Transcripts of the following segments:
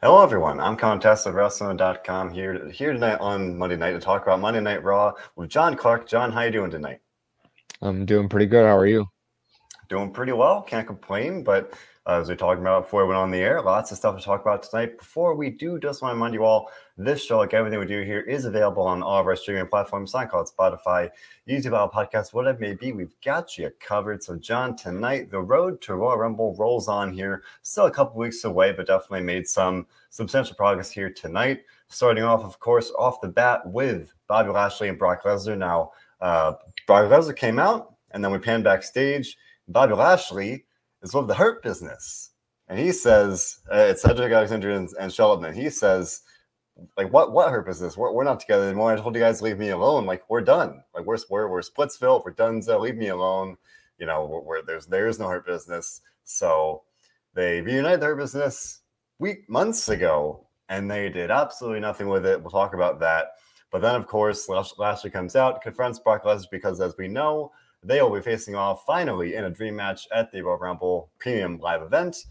Hello, everyone. I'm Contest of Wrestling.com here here tonight on Monday night to talk about Monday Night Raw with John Clark. John, how you doing tonight? I'm doing pretty good. How are you? Doing pretty well. Can't complain. But uh, as we talked about before we went on the air, lots of stuff to talk about tonight. Before we do, just want to remind you all this show, like everything we do here, is available on all of our streaming platforms SoundCloud, Spotify, YouTube, Apple Podcasts, whatever it may be. We've got you covered. So, John, tonight, the road to Royal Rumble rolls on here. Still a couple weeks away, but definitely made some substantial progress here tonight. Starting off, of course, off the bat with Bobby Lashley and Brock Lesnar. Now, uh, Brock Lesnar came out, and then we pan backstage. Bobby Lashley is of the Hurt Business. And he says, uh, it's Cedric Alexander and, and Shelton. He says, like, what what Hurt Business? We're, we're not together anymore. I told you guys, leave me alone. Like, we're done. Like, we're we're, we're Splitsville. We're done. So leave me alone. You know, where, where there's there is no Hurt Business. So they reunited their business week months ago, and they did absolutely nothing with it. We'll talk about that. But then, of course, Lashley comes out, confronts Brock Lesnar because, as we know, they will be facing off finally in a dream match at the Royal Rumble Premium Live event.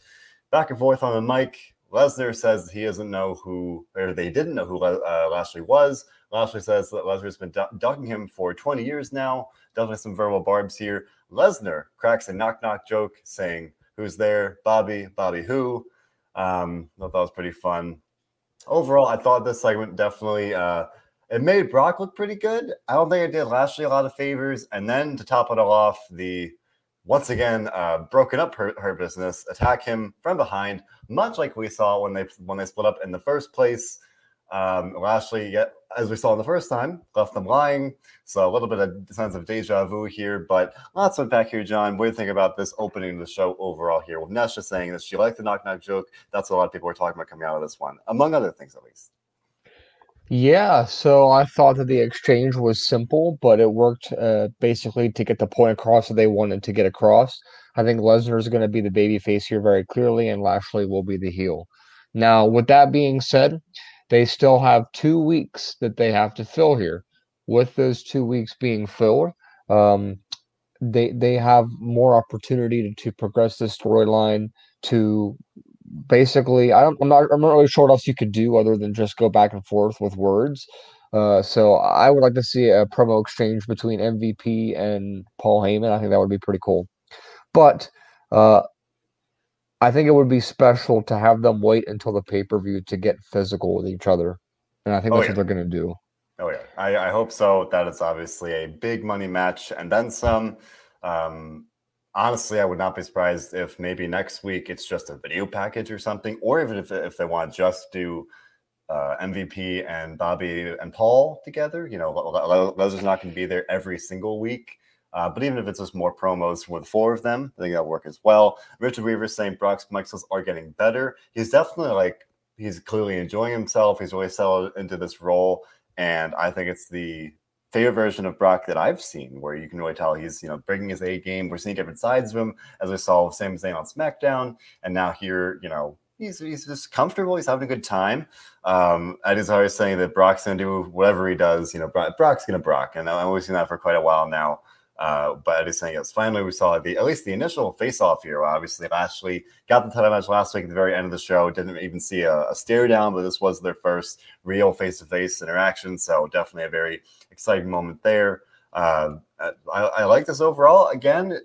Back and forth on the mic. Lesnar says he doesn't know who, or they didn't know who uh, Lashley was. Lashley says that Lesnar's been ducking him for 20 years now. Definitely some verbal barbs here. Lesnar cracks a knock knock joke saying, Who's there? Bobby. Bobby who? Um, I thought that was pretty fun. Overall, I thought this segment definitely uh, it made Brock look pretty good. I don't think it did Lashley a lot of favors. And then to top it all off, the once again uh, broken up her, her business, attack him from behind, much like we saw when they when they split up in the first place. Um, Lashley, yet, as we saw in the first time, left them lying. So a little bit of sense of deja vu here, but lots of back here, John. What do you think about this opening of the show overall here? With Nesha saying that she liked the knock knock joke. That's what a lot of people were talking about coming out of this one, among other things, at least. Yeah, so I thought that the exchange was simple, but it worked uh, basically to get the point across that they wanted to get across. I think Lesnar is going to be the baby face here very clearly, and Lashley will be the heel. Now, with that being said, they still have two weeks that they have to fill here. With those two weeks being filled, um, they they have more opportunity to, to progress this storyline to basically I don't I'm not I'm not really sure what else you could do other than just go back and forth with words. Uh, so I would like to see a promo exchange between MVP and Paul Heyman. I think that would be pretty cool. But uh, I think it would be special to have them wait until the pay per view to get physical with each other, and I think oh, that's yeah. what they're going to do. Oh yeah, I, I hope so. That is obviously a big money match, and then some. Um, honestly, I would not be surprised if maybe next week it's just a video package or something, or even if, if they want to just do uh, MVP and Bobby and Paul together. You know, Lesnar's not going to be there every single week. Uh, but even if it's just more promos with four of them, I think that'll work as well. Richard Weaver saying Brock's Michaels are getting better. He's definitely like, he's clearly enjoying himself. He's really settled into this role. And I think it's the favorite version of Brock that I've seen, where you can really tell he's you know bringing his A game. We're seeing different sides of him, as we saw same thing on SmackDown, and now here, you know, he's he's just comfortable. He's having a good time. Um, I just always saying that Brock's gonna do whatever he does. You know, Brock, Brock's gonna Brock, and I've always seen that for quite a while now. Uh, but I just saying yes. Finally, we saw the at least the initial face-off here. Obviously, Lashley got the title match last week at the very end of the show. Didn't even see a, a stare down, but this was their first real face-to-face interaction. So definitely a very exciting moment there. Uh, I, I, like this overall. Again,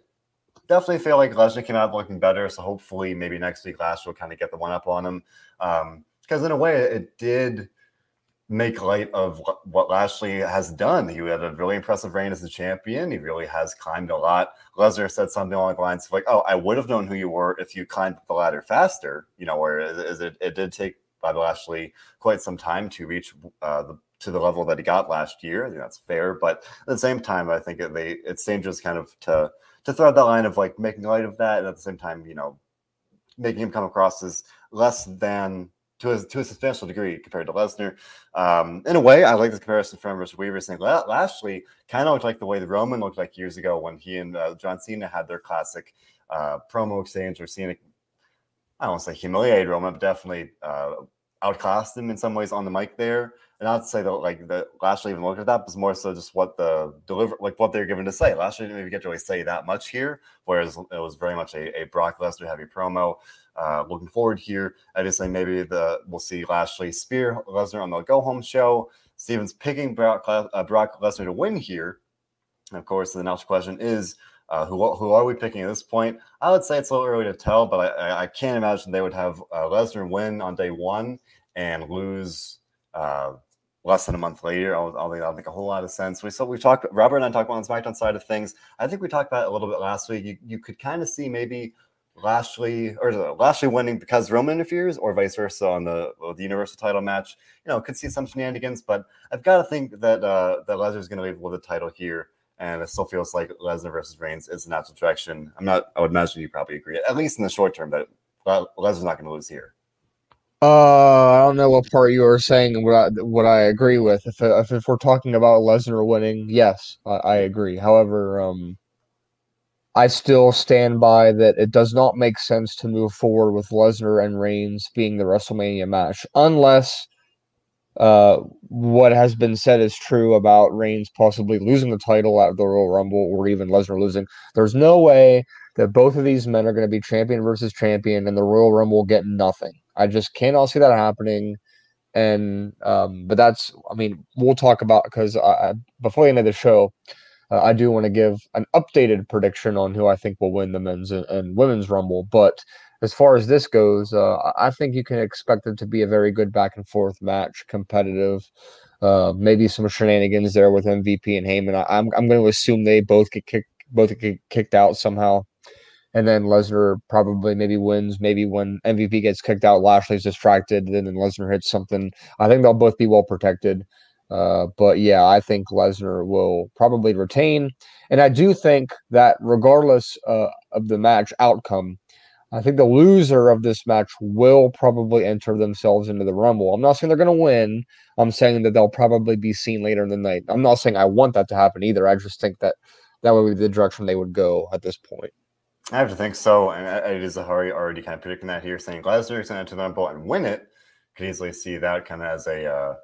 definitely feel like Lesnar came out looking better. So hopefully, maybe next week Lashley will kind of get the one up on him. Because um, in a way, it did make light of what Lashley has done. He had a really impressive reign as a champion. He really has climbed a lot. Lesnar said something along the lines of like, "Oh, I would have known who you were if you climbed the ladder faster." You know, where it, it did take Bobby Lashley quite some time to reach uh, the to the level that he got last year. I think that's fair, but at the same time, I think it, they it's dangerous kind of to to throw that line of like making light of that, and at the same time, you know, making him come across as less than to a, to a substantial degree compared to Lesnar. Um, in a way, I like this comparison from versus Weaver saying Lashley kind of looked like the way the Roman looked like years ago when he and uh, John Cena had their classic uh, promo exchange where Cena, I don't want to say humiliated Roman, but definitely uh, outclassed him in some ways on the mic there. And not to say that like the Lashley even looked at that, but more so just what the deliver like what they're given to say. Lashley didn't even get to really say that much here, whereas it was very much a, a Brock Lesnar heavy promo. uh, looking forward here. I just think maybe the we'll see Lashley spear Lesnar on the go home show. Stevens picking Brock, uh, Brock Lesnar to win here. And of course, the next question is uh, who who are we picking at this point? I would say it's a little early to tell, but I, I can't imagine they would have uh, Lesnar win on day one and lose uh, less than a month later. I don't, think that'll make a whole lot of sense. We so we talked. Robert and I talked about the SmackDown side of things. I think we talked about it a little bit last week. You you could kind of see maybe Lashley or Lashley winning because Roman interferes, or vice versa on the the Universal title match. You know, could see some shenanigans, but I've got to think that uh, that Lesnar's going to leave with the title here and it still feels like Lesnar versus Reigns is the natural direction. I'm not. I would imagine you probably agree, at least in the short term, that Lesnar's not going to lose here. Uh, I don't know what part you are saying. What I, what I agree with. If, if, if we're talking about Lesnar winning, yes, I, I agree. However, um, I still stand by that it does not make sense to move forward with Lesnar and Reigns being the WrestleMania match unless uh, what has been said is true about Reigns possibly losing the title at the Royal Rumble or even Lesnar losing. There's no way that both of these men are going to be champion versus champion and the Royal Rumble will get nothing. I just cannot see that happening. And um, but that's I mean we'll talk about because before the end of the show, uh, I do want to give an updated prediction on who I think will win the men's and, and women's Rumble. But as far as this goes, uh, I think you can expect it to be a very good back and forth match, competitive. Uh, maybe some shenanigans there with MVP and Heyman. I, am I'm, I'm going to assume they both get kicked both get kicked out somehow, and then Lesnar probably maybe wins. Maybe when MVP gets kicked out, Lashley's distracted, and then Lesnar hits something. I think they'll both be well protected. Uh, but yeah, I think Lesnar will probably retain, and I do think that regardless uh, of the match outcome, I think the loser of this match will probably enter themselves into the Rumble. I'm not saying they're going to win. I'm saying that they'll probably be seen later in the night. I'm not saying I want that to happen either. I just think that that would be the direction they would go at this point. I have to think so. And it is a hurry already kind of predicting that here, saying Lesnar is going to the Rumble and win it. Could easily see that kind of as a uh,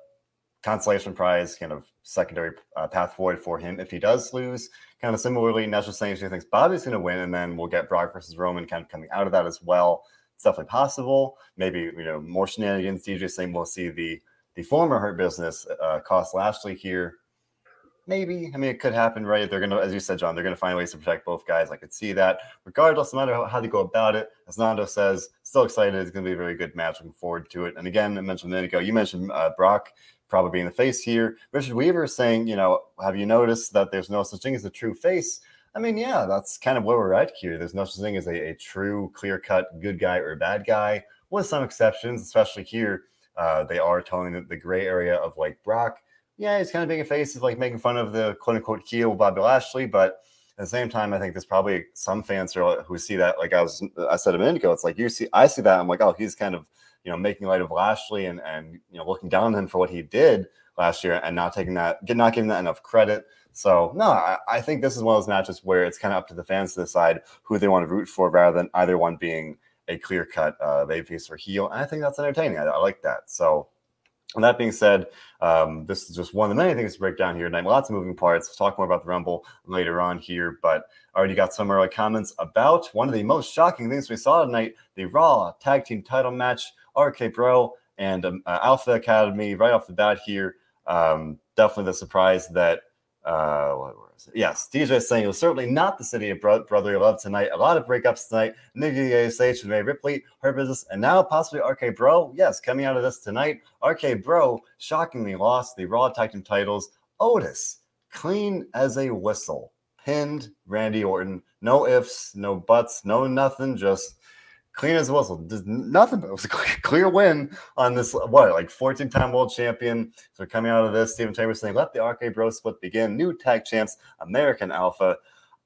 consolation prize, kind of secondary uh, path forward for him if he does lose. Kind of similarly, Nash saying she thinks Bobby's going to win, and then we'll get Brock versus Roman kind of coming out of that as well. It's definitely possible. Maybe you know more shenanigans. DJ saying we'll see the the former Hurt Business uh, cost Lashley here. Maybe. I mean, it could happen, right? They're to, as you said, John, they're to find ways to protect both guys. I could see that. Regardless, no matter how, how they go about it, as Nando says, still excited. It's to be a very good match. Looking forward to it. And again, I mentioned a minute ago, you mentioned uh, Brock probably being the face here. Richard Weaver saying, you know, have you noticed that there's no such thing as a true face? I mean, yeah, that's kind of where we're at here. There's no such thing as a, a true, clear cut good guy or bad guy, with some exceptions, especially here. Uh, they are telling the, the gray area of like Brock. Yeah, he's kind of being a face, of like making fun of the quote unquote heel Bobby Lashley, but at the same time, I think there's probably some fans who see that, like I was, I said a minute ago, it's like you see, I see that, I'm like, oh, he's kind of you know, making light of Lashley and and you know looking down on him for what he did last year and not taking that, not giving that enough credit. So no, I, I think this is one of those matches where it's kind of up to the fans to decide who they want to root for, rather than either one being a clear cut uh, babyface or heel. And I think that's entertaining. I, I like that. So and that being said, um, this is just one of the many things to break down here tonight. Lots of moving parts. We'll talk more about the Rumble later on here, but I already got some early comments about one of the most shocking things we saw tonight the Raw Tag Team title match RK Bro and um, uh, Alpha Academy right off the bat here. Um, definitely the surprise that, uh, what was it? Yes, DJ saying it was certainly not the city of bro- brotherly love tonight. A lot of breakups tonight. Nikki ASH with Rhea Ripley, Hurt Business, and now possibly RK Bro. Yes, coming out of this tonight, RK Bro shockingly lost the Raw Tag Team titles. Otis, clean as a whistle, pinned Randy Orton. No ifs, no buts, no nothing, just clean as a whistle. Just nothing. But it was a clear win on this. What like 14 time world champion. So coming out of this, Stephen Chambers saying, "Let the RK Bro split begin." New tag champs, American Alpha.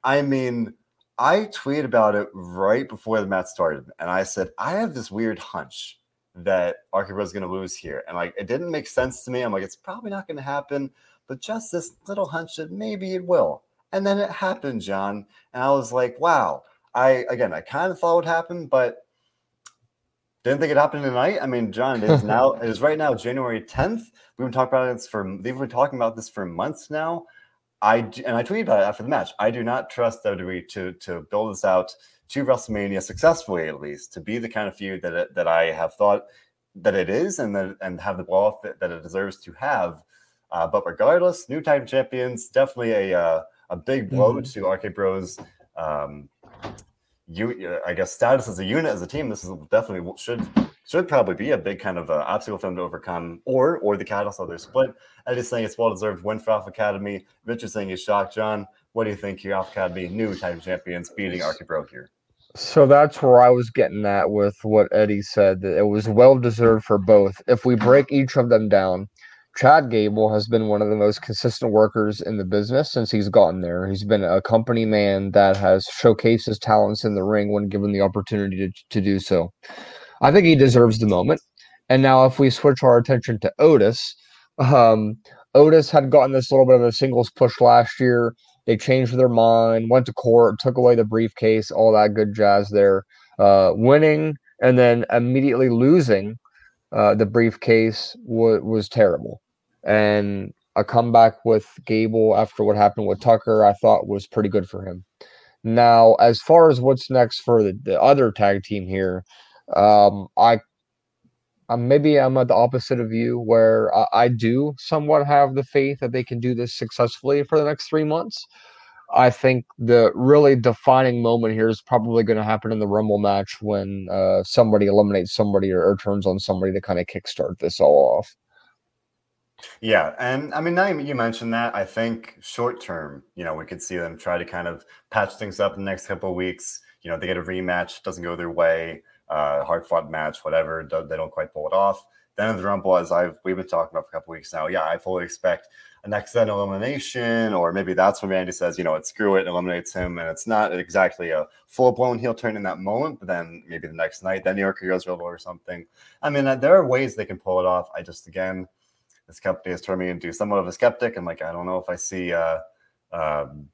I mean, I tweeted about it right before the match started, and I said I have this weird hunch that RK Bro is going to lose here, and like it didn't make sense to me. I'm like, it's probably not going to happen, but just this little hunch that maybe it will. And then it happened, John, and I was like, wow. I again, I kind of thought it would happen, but didn't think it happened tonight. I mean, John, it is now. it is right now January 10th. We've been talking about this for. They've been talking about this for months now. I and I tweeted about it after the match. I do not trust WWE to to build this out to WrestleMania successfully, at least, to be the kind of feud that it, that I have thought that it is, and that and have the blow off that, that it deserves to have. Uh, but regardless, new time champions definitely a uh, a big blow mm-hmm. to RK Bros. Um, you, I guess, status as a unit as a team. This is definitely should should probably be a big kind of uh, obstacle for them to overcome, or or the catalyst of their split. Eddie's saying it's well deserved win for Alpha Academy. Richard saying he's shocked. John, what do you think here? Alpha Academy, new title champions, beating RK Bro here. So that's where I was getting at with what Eddie said that it was well deserved for both. If we break each of them down, Chad Gable has been one of the most consistent workers in the business since he's gotten there. He's been a company man that has showcased his talents in the ring when given the opportunity to, to do so. I think he deserves the moment. And now, if we switch our attention to Otis, um, Otis had gotten this little bit of a singles push last year. They changed their mind, went to court, took away the briefcase, all that good jazz there. Uh, winning and then immediately losing uh, the briefcase w- was terrible. And a comeback with Gable after what happened with Tucker, I thought was pretty good for him. Now, as far as what's next for the, the other tag team here, um, I um, maybe I'm at the opposite of you, where I, I do somewhat have the faith that they can do this successfully for the next three months. I think the really defining moment here is probably going to happen in the Rumble match when uh, somebody eliminates somebody or, or, turns on somebody to kind of kickstart this all off. Yeah, and I mean, now you mentioned that. I think short term, you know, we could see them try to kind of patch things up in the next couple of weeks. You know, they get a rematch, doesn't go their way, uh, hard fought match, whatever. They don't quite pull it off. Then in the Rumble, as I've we've been talking about for a couple weeks now, yeah, I fully expect an then elimination, or maybe that's when Randy says, you know, it's screw it, and eliminates him, and it's not exactly a full blown heel turn in that moment, but then maybe the next night, then New York goes Rebel or something. I mean, uh, there are ways they can pull it off. I just again, this company has turned me into somewhat of a skeptic. I'm like, I don't know if I see uh, um,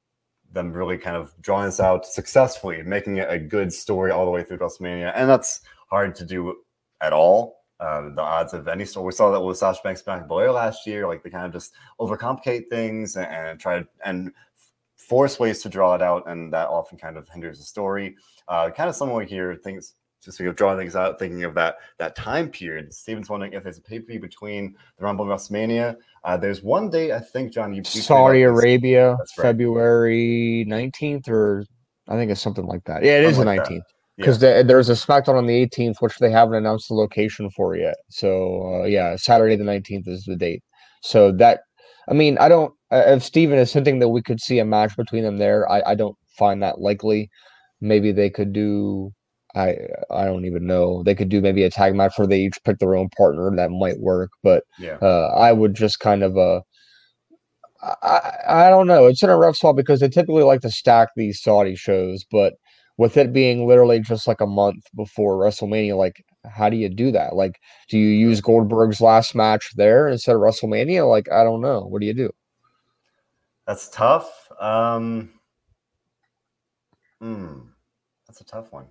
them really kind of drawing this out successfully, making it a good story all the way through WrestleMania, and that's hard to do at all. Uh, the odds of any story. We saw that with Sasha Banks back Belair last year. Like they kind of just overcomplicate things and, and try and force ways to draw it out, and that often kind of hinders the story. Uh, kind of similar here, things just sort of drawing things out, thinking of that that time period. Steven's wondering if there's a pay per view between the Rumble and WrestleMania. Uh, there's one date I think, John. You, you Saudi Arabia, right. February nineteenth, or I think it's something like that. Yeah, it something is the nineteenth because yeah. the, there's a SmackDown on the 18th, which they haven't announced the location for yet. So uh, yeah, Saturday the 19th is the date. So that, I mean, I don't. Uh, if Steven is hinting that we could see a match between them there, I, I don't find that likely. Maybe they could do. I I don't even know. They could do maybe a tag match where they each pick their own partner. That might work, but yeah. uh, I would just kind of uh. I, I don't know. It's in a rough spot because they typically like to stack these Saudi shows, but with it being literally just like a month before WrestleMania, like how do you do that? Like, do you use Goldberg's last match there instead of WrestleMania? Like, I don't know. What do you do? That's tough. Um, hmm, that's a tough one.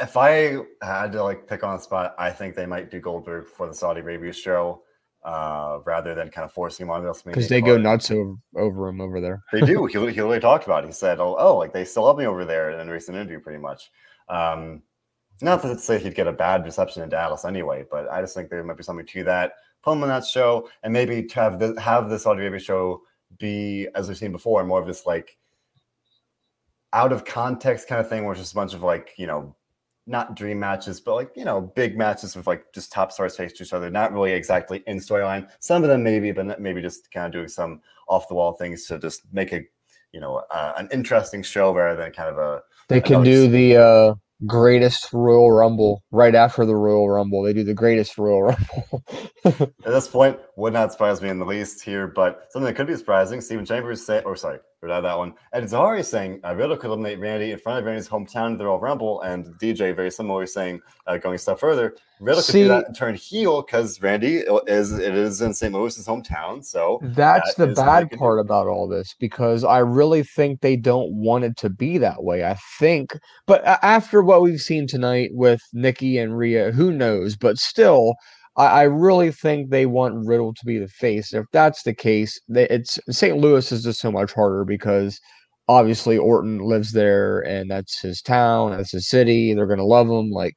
If I had to like pick on a spot, I think they might do Goldberg for the Saudi Arabia show uh, rather than kind of forcing him on WrestleMania. Because they go nuts over, over him over there. they do. He, he literally talked about it. He said, oh, oh, like they still love me over there in a recent interview, pretty much. Um, not to say he'd get a bad reception in Dallas anyway, but I just think there might be something to that. Put him on that show and maybe to have the, have the Saudi Arabia show be, as we've seen before, more of this like out of context kind of thing where it's just a bunch of like, you know, not dream matches, but like you know, big matches with like just top stars face to each other. Not really exactly in storyline. Some of them maybe, but maybe just kind of doing some off the wall things to just make a you know uh, an interesting show rather than kind of a. They can do the uh, greatest Royal Rumble right after the Royal Rumble. They do the greatest Royal Rumble. At this point, would not surprise me in the least here, but something that could be surprising. Stephen Chambers say, or sorry, Forgot that one. Ed Zahari saying uh, Riddle could eliminate Randy in front of Randy's hometown the Royal Rumble, and DJ very similarly saying, uh, going a step further, Riddle See, could do that and turn heel because Randy is it is in St. Louis's hometown. So that's that the bad part do. about all this because I really think they don't want it to be that way. I think, but after what we've seen tonight with Nikki and Rhea, who knows? But still, I, I really think they want Riddle to be the face. If that's the case, it's St. Louis is just so much harder because obviously Orton lives there and that's his town, that's his city. They're gonna love him. Like,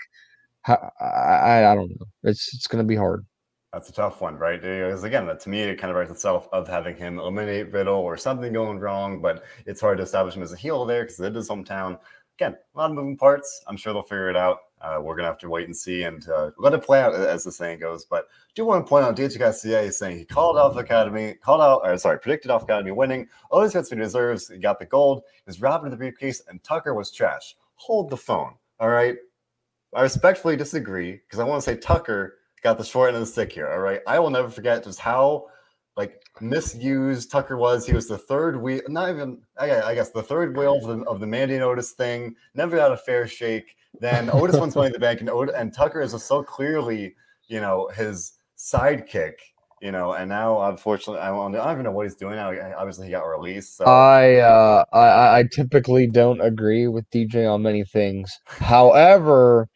I I, I don't know. It's it's gonna be hard. That's a tough one, right? Because uh, again, to me, it kind of writes itself of having him eliminate Riddle or something going wrong, but it's hard to establish him as a heel there because it is hometown. Again, a lot of moving parts. I'm sure they'll figure it out. Uh, we're gonna have to wait and see and uh, let it play out as the saying goes. But I do want to point out DJ Garcia is saying he called out Academy, called out, or sorry, predicted Alpha Academy winning. Always gets what he deserves. He got the gold. He's robbed of the briefcase, and Tucker was trash. Hold the phone. All right. I respectfully disagree because I want to say Tucker got the short end of the stick here. All right. I will never forget just how like misused Tucker was. He was the third wheel, not even I guess the third wheel of the, of the Mandy and Otis thing. Never got a fair shake. Then Otis wants money in the bank, and Otis, and Tucker is so clearly, you know, his sidekick. You know, and now unfortunately, I don't, I don't even know what he's doing now. Obviously, he got released. So. I, uh, I I typically don't agree with DJ on many things. However,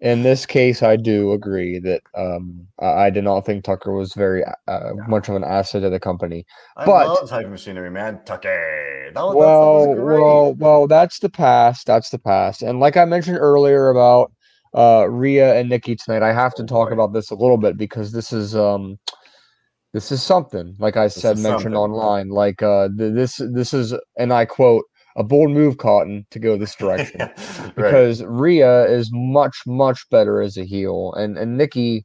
in this case, I do agree that um, I, I did not think Tucker was very uh, much of an asset to the company. I but love type machinery, man. Tucker. That was, well, that well, well, that's the past. That's the past. And like I mentioned earlier about uh, Rhea and Nikki tonight, I have to Oh, talk boy. about this a little bit because this is um, this is something. Like I said, mentioned something. online. Like uh, th- this this is, and I quote, a bold move, Cotton, to go this direction right. because Rhea is much much better as a heel, and and Nikki,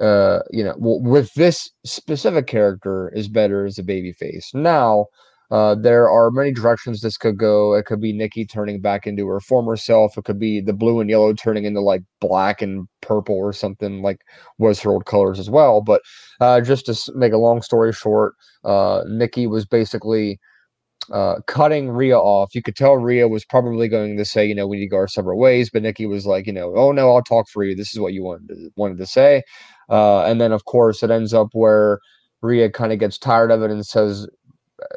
uh, you know, with this specific character is better as a babyface. Now, uh, there are many directions this could go. It could be Nikki turning back into her former self. It could be the blue and yellow turning into like black and purple or something like was her old colors as well. But uh, just to make a long story short, uh, Nikki was basically uh, cutting Rhea off. You could tell Rhea was probably going to say, you know, we need to go our separate ways. But Nikki was like, you know, oh no, I'll talk for you. This is what you wanted to, wanted to say. Uh, and then of course it ends up where Rhea kind of gets tired of it and says,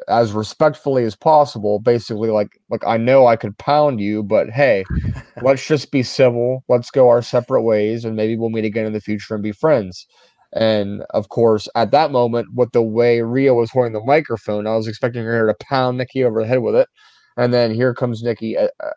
as respectfully as possible, basically like, like I know I could pound you, but hey, let's just be civil. Let's go our separate ways, and maybe we'll meet again in the future and be friends. And of course, at that moment, with the way Rhea was holding the microphone, I was expecting her to pound Nikki over the head with it. And then here comes Nikki uh, uh,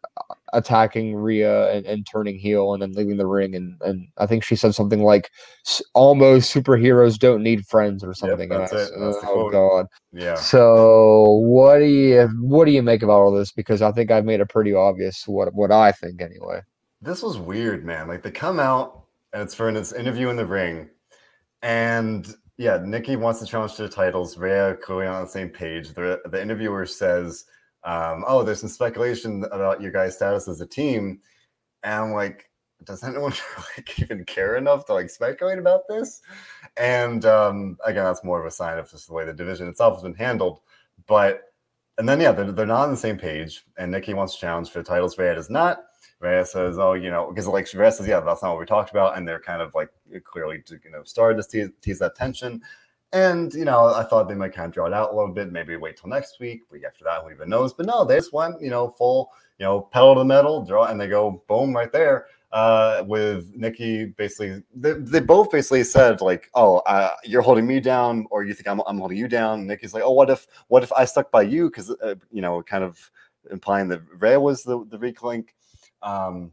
attacking Rhea and, and turning heel and then leaving the ring. And, and I think she said something like, "S- almost superheroes don't need friends or something. And that's I it. That's the oh, quote. God. Yeah. So what do you what do you make of all this? Because I think I've made it pretty obvious what what I think anyway. This was weird, man. Like they come out and it's for an interview in the ring, and yeah, Nikki wants to challenge to the titles. Rhea clearly on the same page. The the interviewer says, um, "Oh, there's some speculation about your guys' status as a team," and I'm like, does anyone like even care enough to like speculate about this? And um, again, that's more of a sign of just the way the division itself has been handled. But and then yeah, they're, they're not on the same page, and Nikki wants to challenge for the titles. Rhea does not. Rhea says, "Oh, you know," because like Rhea says, "Yeah, that's not what we talked about," and they're kind of like clearly you know started to tease, tease that tension. And you know, I thought they might kind of draw it out a little bit, maybe wait till next week, week after that, who even knows? But no, they just went, you know, full, you know, pedal to the metal, draw, and they go boom right there. Uh, with Nikki, basically, they, they both basically said like, "Oh, uh, you're holding me down, or you think I'm, I'm holding you down." Nikki's like, "Oh, what if, what if I stuck by you?" Because uh, you know, kind of implying that Rhea was the the weak link. Um,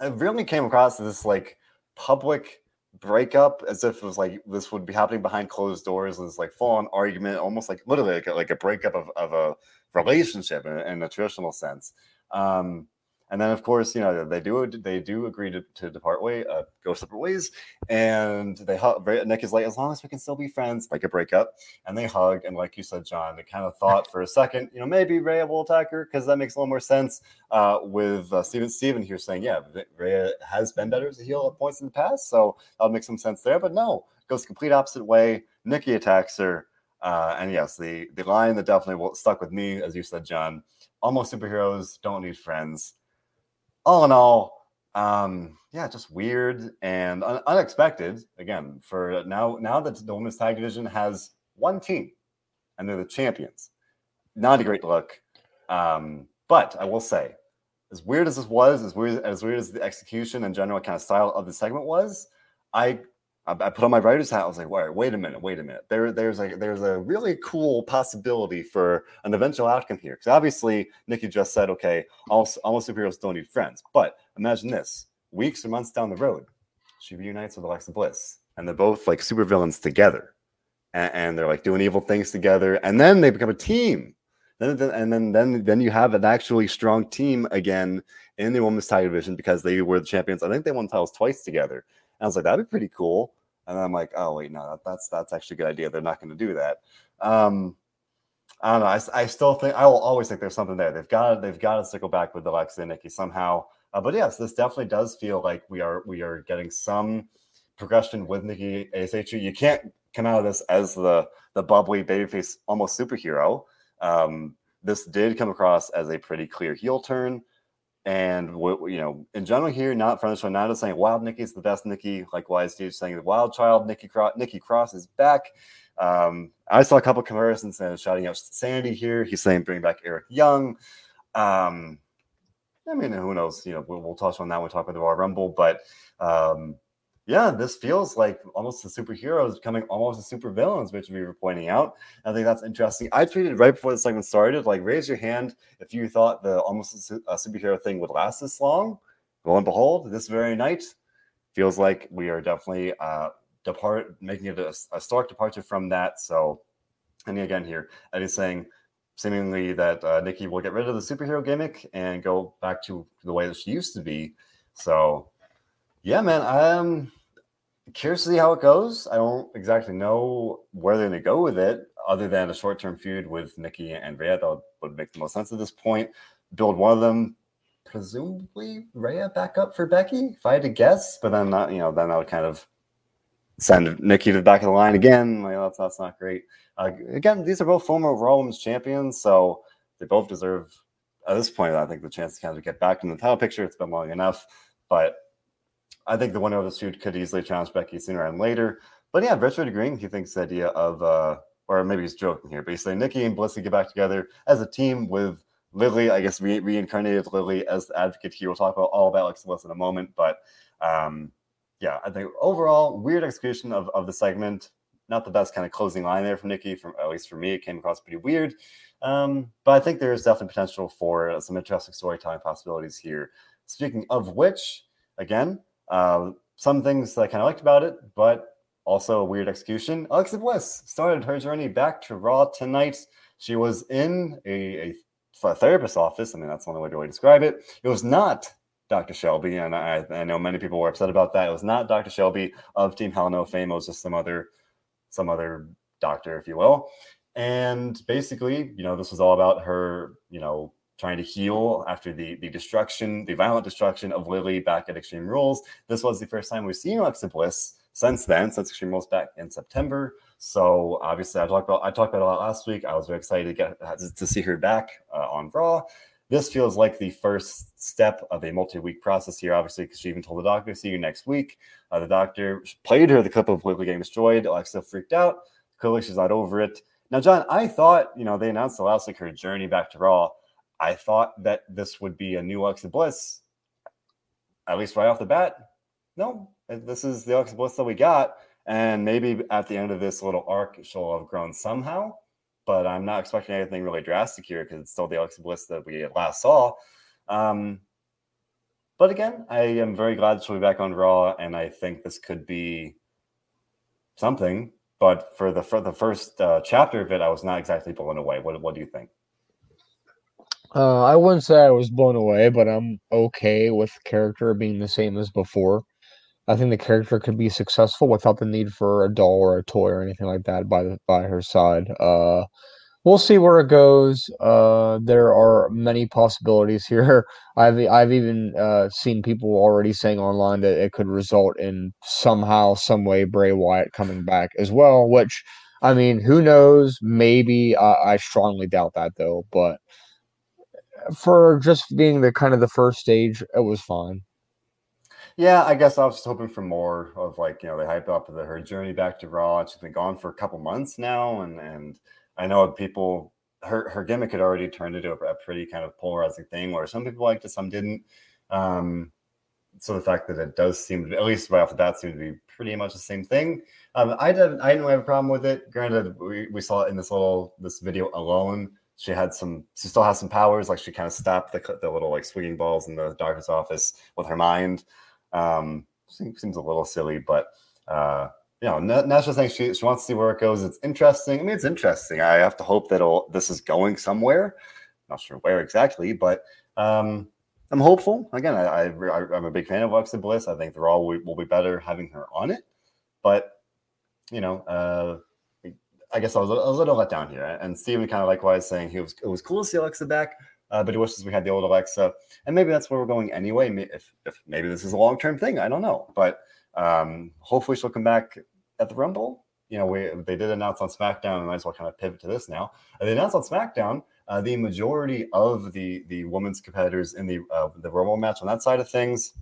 it really came across this like public breakup as if it was like this would be happening behind closed doors and this like full on argument almost like literally like a, like a breakup of, of a relationship in, in a traditional sense. Um and then of course you know they do they do agree to, to depart way uh, go separate ways and they hug nick is like as long as we can still be friends like a breakup and they hug and like you said john they kind of thought for a second you know maybe Rhea will attack her because that makes a little more sense uh, with uh, Steven Steven here saying, yeah, Rhea has been better as a heel at points in the past, so that'll make some sense there. But no, goes complete opposite way. Nikki attacks her, uh, and yes, the the line that definitely will, stuck with me, as you said, John. Almost superheroes don't need friends. All in all, um, yeah, just weird and un- unexpected. Again, for now, now that the women's tag division has one team, and they're the champions. Not a great look. Um, but I will say, as weird as this was, as weird as weird as the execution and general kind of style of the segment was, I I, put on my writer's hat. I was like, wait, wait a minute, wait a minute. There, there's like there's a really cool possibility for an eventual outcome here. Because obviously, Nikki just said, okay, all, all superheroes don't need friends. But imagine this: weeks or months down the road, she reunites with Alexa Bliss, and they're both like supervillains together, and, and they're like doing evil things together, and then they become a team. Then, and then, then, then you have an actually strong team again in the women's title division because they were the champions. I think they won titles twice together. And I was like, that'd be pretty cool. And I'm like, oh wait, no, that, that's that's actually a good idea. They're not going to do that. Um, I don't know. I, I still think I will always think there's something there. They've got they've got to circle back with Alexa and Nikki somehow. Uh, but yes, this definitely does feel like we are we are getting some progression with Nikki ASH. You can't come out of this as the the bubbly babyface almost superhero. Um, this did come across as a pretty clear heel turn. And you know, in general, here, not from the show, not just saying Wild Nikki's the best Nikki, like YSD saying the Wild Child Nikki Cross, Nikki Cross is back. Um, I saw a couple comparisons and shouting out Sanity here. He's saying bring back Eric Young. Um, I mean, who knows? You know, we'll, we'll touch on that when we talk about the Royal Rumble, but um, yeah, this feels like almost the superheroes becoming almost the super villains, which we were pointing out. I think that's interesting. I tweeted right before the segment started, like, raise your hand if you thought the almost a superhero thing would last this long. Lo and behold, this very night feels like we are definitely uh, depart making it a, a stark departure from that. So, and again, here Eddie's saying seemingly that uh, Nikki will get rid of the superhero gimmick and go back to the way that she used to be. So yeah, man, I'm curious to see how it goes. I don't exactly know where they're going to go with it, other than a short term feud with Nikki and Rhea. That would make the most sense at this point. Build one of them, presumably Rhea back up for Becky, if I had to guess. But then, not you know, then I would kind of send Nikki to the back of the line again. Like that's that's not great. Uh, again, these are both former Raw Women's champions, so they both deserve at this point. I think the chance to kind of get back in the title picture. It's been long enough, but I think the winner of the feud could easily challenge Becky sooner and later. But yeah, Richard agreeing. He thinks the idea of, uh, or maybe he's joking here, but he's saying Nikki and Bliss get back together as a team with Lily, I guess re- reincarnated Lily as the advocate here. We'll talk about all about Alexa Bliss in a moment. But um, yeah, I think overall, weird execution of, of the segment. Not the best kind of closing line there from Nikki, from at least for me, it came across pretty weird. Um, but I think there is definitely potential for some interesting storytelling possibilities here. Speaking of which, again, uh, some things that I kind of liked about it, but also a weird execution. Alexa Bliss started her journey back to Raw tonight. She was in a, a, a therapist's office. I mean, that's the only way to really describe it. It was not Dr. Shelby, and I, I, know many people were upset about that. It was not Dr. Shelby of Team Hell No fame. It was just some other, some other doctor, if you will. And basically, you know, this was all about her, you know, trying to heal after the the destruction, the violent destruction of Lily back at Extreme Rules. This was the first time we've seen Alexa Bliss since then, since Extreme Rules back in September. So obviously, I talked about I talked about a lot last week. I was very excited to get to see her back uh, on Raw. This feels like the first step of a multi-week process here. Obviously, because she even told the doctor, "See you next week." Uh, the doctor played her the clip of Lily getting destroyed. Alexa freaked out. Clearly, she's not over it. Now, John, I thought you know they announced the last week her journey back to Raw I thought that this would be a new Alexa Bliss, at least right off the bat. No, this is the Alexa Bliss that we got. And maybe at the end of this little arc, she'll have grown somehow. But I'm not expecting anything really drastic here because it's still the Alexa Bliss that we last saw. Um, but again, I am very glad she'll be back on Raw, and I think this could be something. But for the for the first uh, chapter of it, I was not exactly blown away. What what do you think? Uh, I wouldn't say I was blown away, but I'm okay with character being the same as before. I think the character could be successful without the need for a doll or a toy or anything like that by the, by her side. Uh, we'll see where it goes. Uh, there are many possibilities here. I've I've even uh, seen people already saying online that it could result in somehow, some way, Bray Wyatt coming back as well. Which, I mean, who knows? Maybe I, I strongly doubt that though. But for just being the kind of the first stage, it was fine. Yeah, I guess I was just hoping for more of like you know they hype up the her journey back to Raw. She's been gone for a couple months now, and and I know people her her gimmick had already turned into a, a pretty kind of polarizing thing where some people liked it, some didn't. Um, so the fact that it does seem to, at least right off the bat, seem to be pretty much the same thing. Um, I didn't, I didn't have a problem with it. Granted, we, we saw it in this little this video alone. She had some, she still has some powers. Like she kind of stopped the the little like swinging balls in the doctor's office with her mind. Um, seems, seems a little silly, but uh, you know, Nash saying she she wants to see where it goes. It's interesting. I mean, it's interesting. I have to hope that this is going somewhere. Not sure where exactly, but um, I'm hopeful. Again, I, I am a big fan of Alexa Bliss. I think they're all will be better having her on it. But you know, uh, I guess I was, a little let down here. And Steven kind of likewise saying he was it was cool to see Alexa back, uh, but he wishes we had the old Alexa. And maybe that's where we're going anyway. If, if maybe this is a long term thing, I don't know. But um, hopefully she'll come back at the Rumble. You know, we they did announce on SmackDown. We might as well kind of pivot to this now. They announced on SmackDown uh, the majority of the the women's competitors in the uh, the Rumble match on that side of things.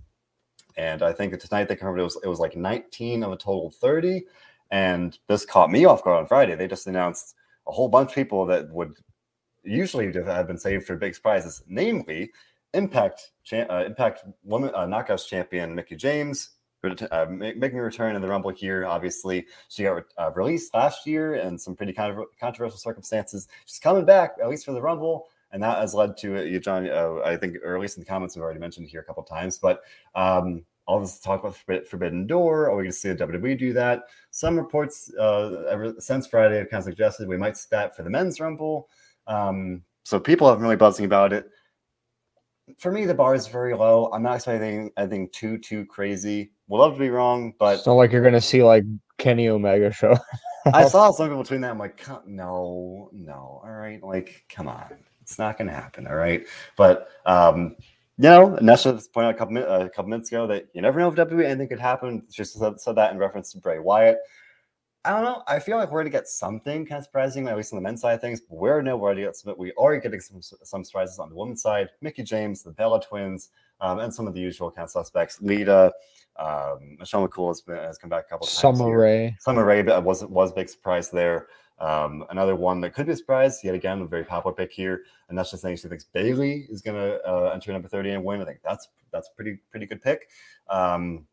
And I think tonight they confirmed it was it was like 19 of a total of 30. And this caught me off guard on Friday. They just announced a whole bunch of people that would usually have been saved for big surprises, namely Impact uh, Impact Women uh, Knockouts champion Mickie James, uh, making a return in the Rumble here. Obviously, she got uh, released last year in some pretty controversial circumstances. She's coming back, at least for the Rumble, and that has led to uh, John. I think, or at least in the comments, we've already mentioned here a couple times. But um, all this talk about Forbidden Door. Are we going to see the WWE do that? Some reports uh, ever since Friday have kind of suggested we might see that for the men's Rumble. Um, so people have been really buzzing about it. For me, the bar is very low. I'm not expecting anything too too crazy. Would love to be wrong, but it's not like you're going to see like Kenny Omega show. I saw some people between that. I'm like, no, no, all right, like, come on, it's not going to happen, all right. But um, you know, Nesha pointed out a couple, a couple minutes ago that you never know if WWE anything could happen. She said, said that in reference to Bray Wyatt. I don't know. I feel like we're going to get something kind of surprising, at least on the men's side of things. But we're no already get some, we are getting some, some surprises on the women's side. Mickie James, the Bella twins, um, and some of the usual kind of suspects. Lita, um, Michelle McCool has, been, has come back a couple times. Summer Rae. Summer Rae was was a big surprise there. Um, another one that could be a surprise, yet again, a very popular pick here, and that's just saying she thinks Bayley is going to uh, enter number 30 and win. I think that's that's pretty pretty good pick. Um,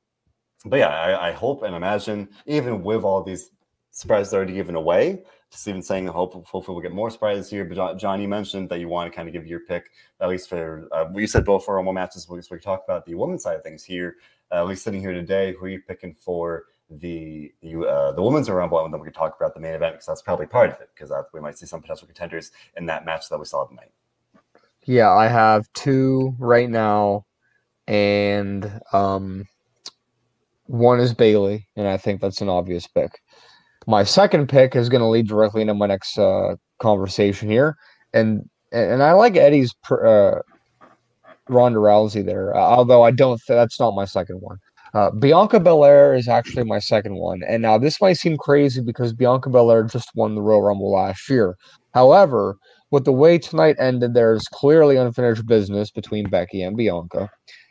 but yeah, I, I, hope and imagine, even with all these surprises already given away, just even saying, hope hopefully we'll get more surprises here. But John, you mentioned that you want to kind of give your pick, at least for uh, you said both for Rumble matches. We, we talk about the women's side of things here. Uh, at least sitting here today, who are you picking for the the, uh, the women's rumble, and then we can talk about the main event because that's probably part of it. Because we might see some potential contenders in that match that we saw tonight. Yeah, I have two right now, and um, one is Bayley, and I think that's an obvious pick. My second pick is going to lead directly into my next uh, conversation here, and and I like Eddie's uh, Ronda Rousey there, although I don't. Th- that's not my second one. Uh, Bianca Belair is actually my second one. And now this might seem crazy because Bianca Belair just won the Royal Rumble last year. However, with the way tonight ended, there's clearly unfinished business between Becky and Bianca.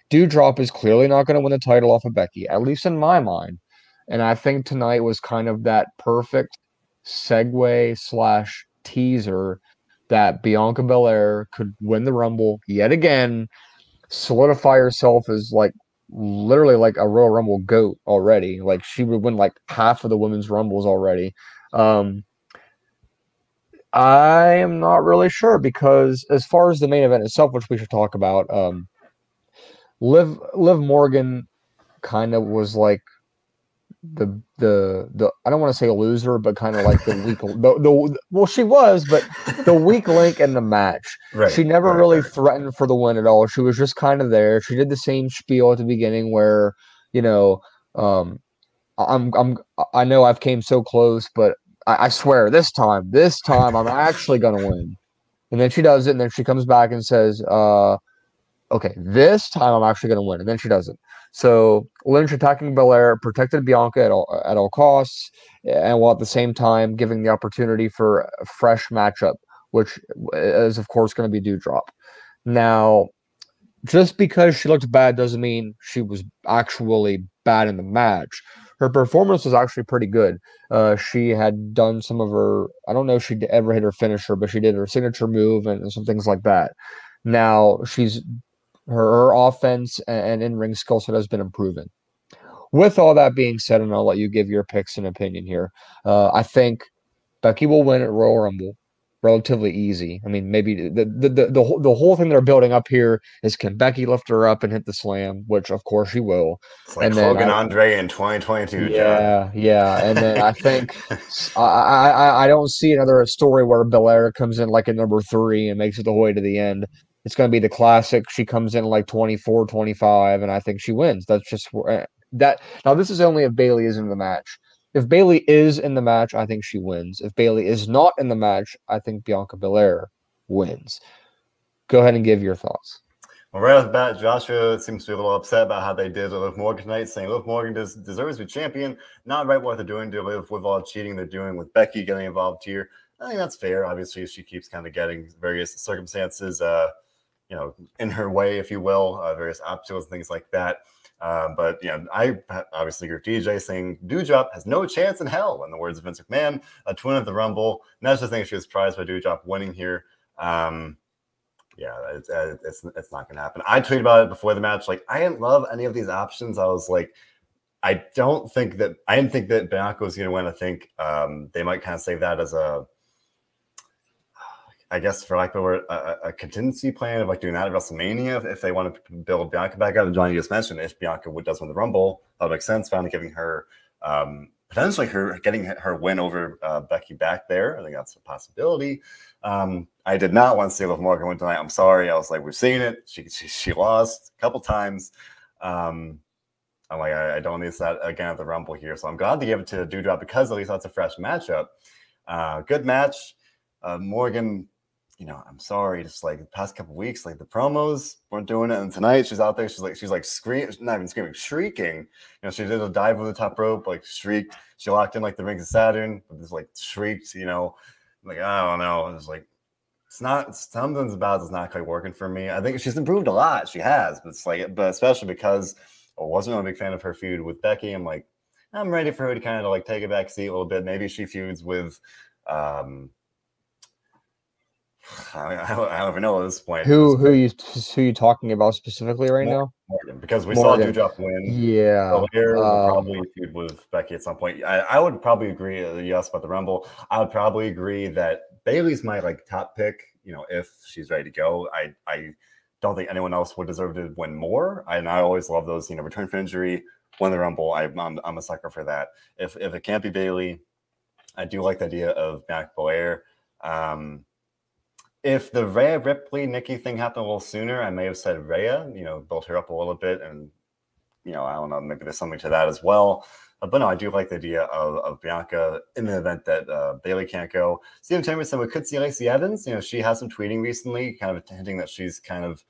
Doudrop is clearly not going to win the title off of Becky, at least in my mind. And I think tonight was kind of that perfect segue slash teaser that Bianca Belair could win the Rumble yet again, solidify herself as like literally like a Royal Rumble goat already. Like she would win like half of the women's rumbles already. Um, I am not really sure because as far as the main event itself, which we should talk about, um, Liv Liv Morgan kind of was like the the the I don't want to say a loser, but kind of like the weak the, the well she was, but the weak link in the match. Right, she never right, really right. threatened for the win at all. She was just kind of there. She did the same spiel at the beginning where you know um, I'm I'm I know I've came so close, but I, I swear this time this time I'm actually gonna win. And then she does it, and then she comes back and says, uh, "Okay, this time I'm actually gonna win." And then she doesn't. So Lynch attacking Belair protected Bianca at all at all costs, and while at the same time giving the opportunity for a fresh matchup, which is of course going to be Doudrop. Now, just because she looked bad doesn't mean she was actually bad in the match. Her performance was actually pretty good. Uh, she had done some of her, I don't know if she ever hit her finisher, but she did her signature move and some things like that. Now she's Her, offense and, in ring skill set has been improving. With all that being said, and I'll let you give your picks and opinion here, uh, I think Becky will win at Royal Rumble relatively easy. I mean, maybe the the the the whole, the whole thing they're building up here is can Becky lift her up and hit the slam, which of course she will. It's like and Logan I, Andre in 2022. Yeah, John. yeah, and then I think I, I I don't see another story where Belair comes in like a number three and makes it the way to the end. It's going to be the classic. She comes in like 24, 25, and I think she wins. That's just eh, that. Now this is only if Bayley is in the match. If Bayley is in the match, I think she wins. If Bayley is not in the match, I think Bianca Belair wins. Go ahead and give your thoughts. Well, right off the bat, Joshua seems to be a little upset about how they did Liv Morgan tonight, saying Liv Morgan deserves to be champion. Not right what they're doing to Liv with all the cheating they're doing with Becky getting involved here. I think that's fair. Obviously, she keeps kind of getting various circumstances, uh, you know, in her way, if you will, uh, various obstacles and things like that. Uh, but you know, I obviously agree with DJ saying Doudrop has no chance in hell, in the words of Vince McMahon, a twin of the Rumble. That's just think she was surprised by Doudrop winning here. Um, yeah, it's, uh, it's, it's not going to happen. I tweeted about it before the match. Like, I didn't love any of these options. I was like, I don't think that I didn't think that Bianca was going to win. I think um, they might kind of save that as a I guess for like a, a, contingency plan of like doing that at WrestleMania if, if, they want to build Bianca back up. And Johnny just mentioned if Bianca would does win the Rumble, that would make sense. Finally giving her um, potentially her getting her win over uh, Becky back there. I think that's a possibility. Um, I did not want to see Liv Morgan win tonight. I'm sorry. I was like, we've seen it. She she, she lost a couple times. Um, I'm like, I, I don't need that again at the Rumble here. So I'm glad to give it to Doudrop because at least that's a fresh matchup. Uh, good match. Uh, Morgan you know, I'm sorry, just like the past couple weeks, like the promos weren't doing it. And tonight she's out there, she's like, she's like screaming, not even screaming, shrieking. You know, she did a dive over the top rope, like shrieked. She locked in like the rings of Saturn, but just like shrieked, you know, like, I don't know. It's like, it's not, something's about it's not quite working for me. I think she's improved a lot. She has, but it's like, but especially because I wasn't a big fan of her feud with Becky. I'm like, I'm ready for her to kind of like take a back seat a little bit. Maybe she feuds with, um, I, don't, I don't even know at this point. Who who you who you talking about specifically right Morgan, now? Morgan, because we Morgan. saw Doudrop win. Yeah, earlier, um, probably feud with Becky at some point. I, I would probably agree. Uh, you asked about the Rumble. I would probably agree that Bayley's my like top pick. You know, if she's ready to go, I I don't think anyone else would deserve to win more. I, and I always love those. You know, return from injury, win the Rumble. I, I'm I'm a sucker for that. If if it can't be Bayley, I do like the idea of Mac Belair. Um, if the Rhea Ripley Nikki thing happened a little sooner, I may have said Rhea, you know, built her up a little bit. And, you know, I don't know, maybe there's something to that as well. Uh, but no, I do like the idea of, of Bianca in the event that uh, Bayley can't go. Stephen Chambers said we could see Lacey Evans. You know, she has some tweeting recently, kind of hinting that she's kind of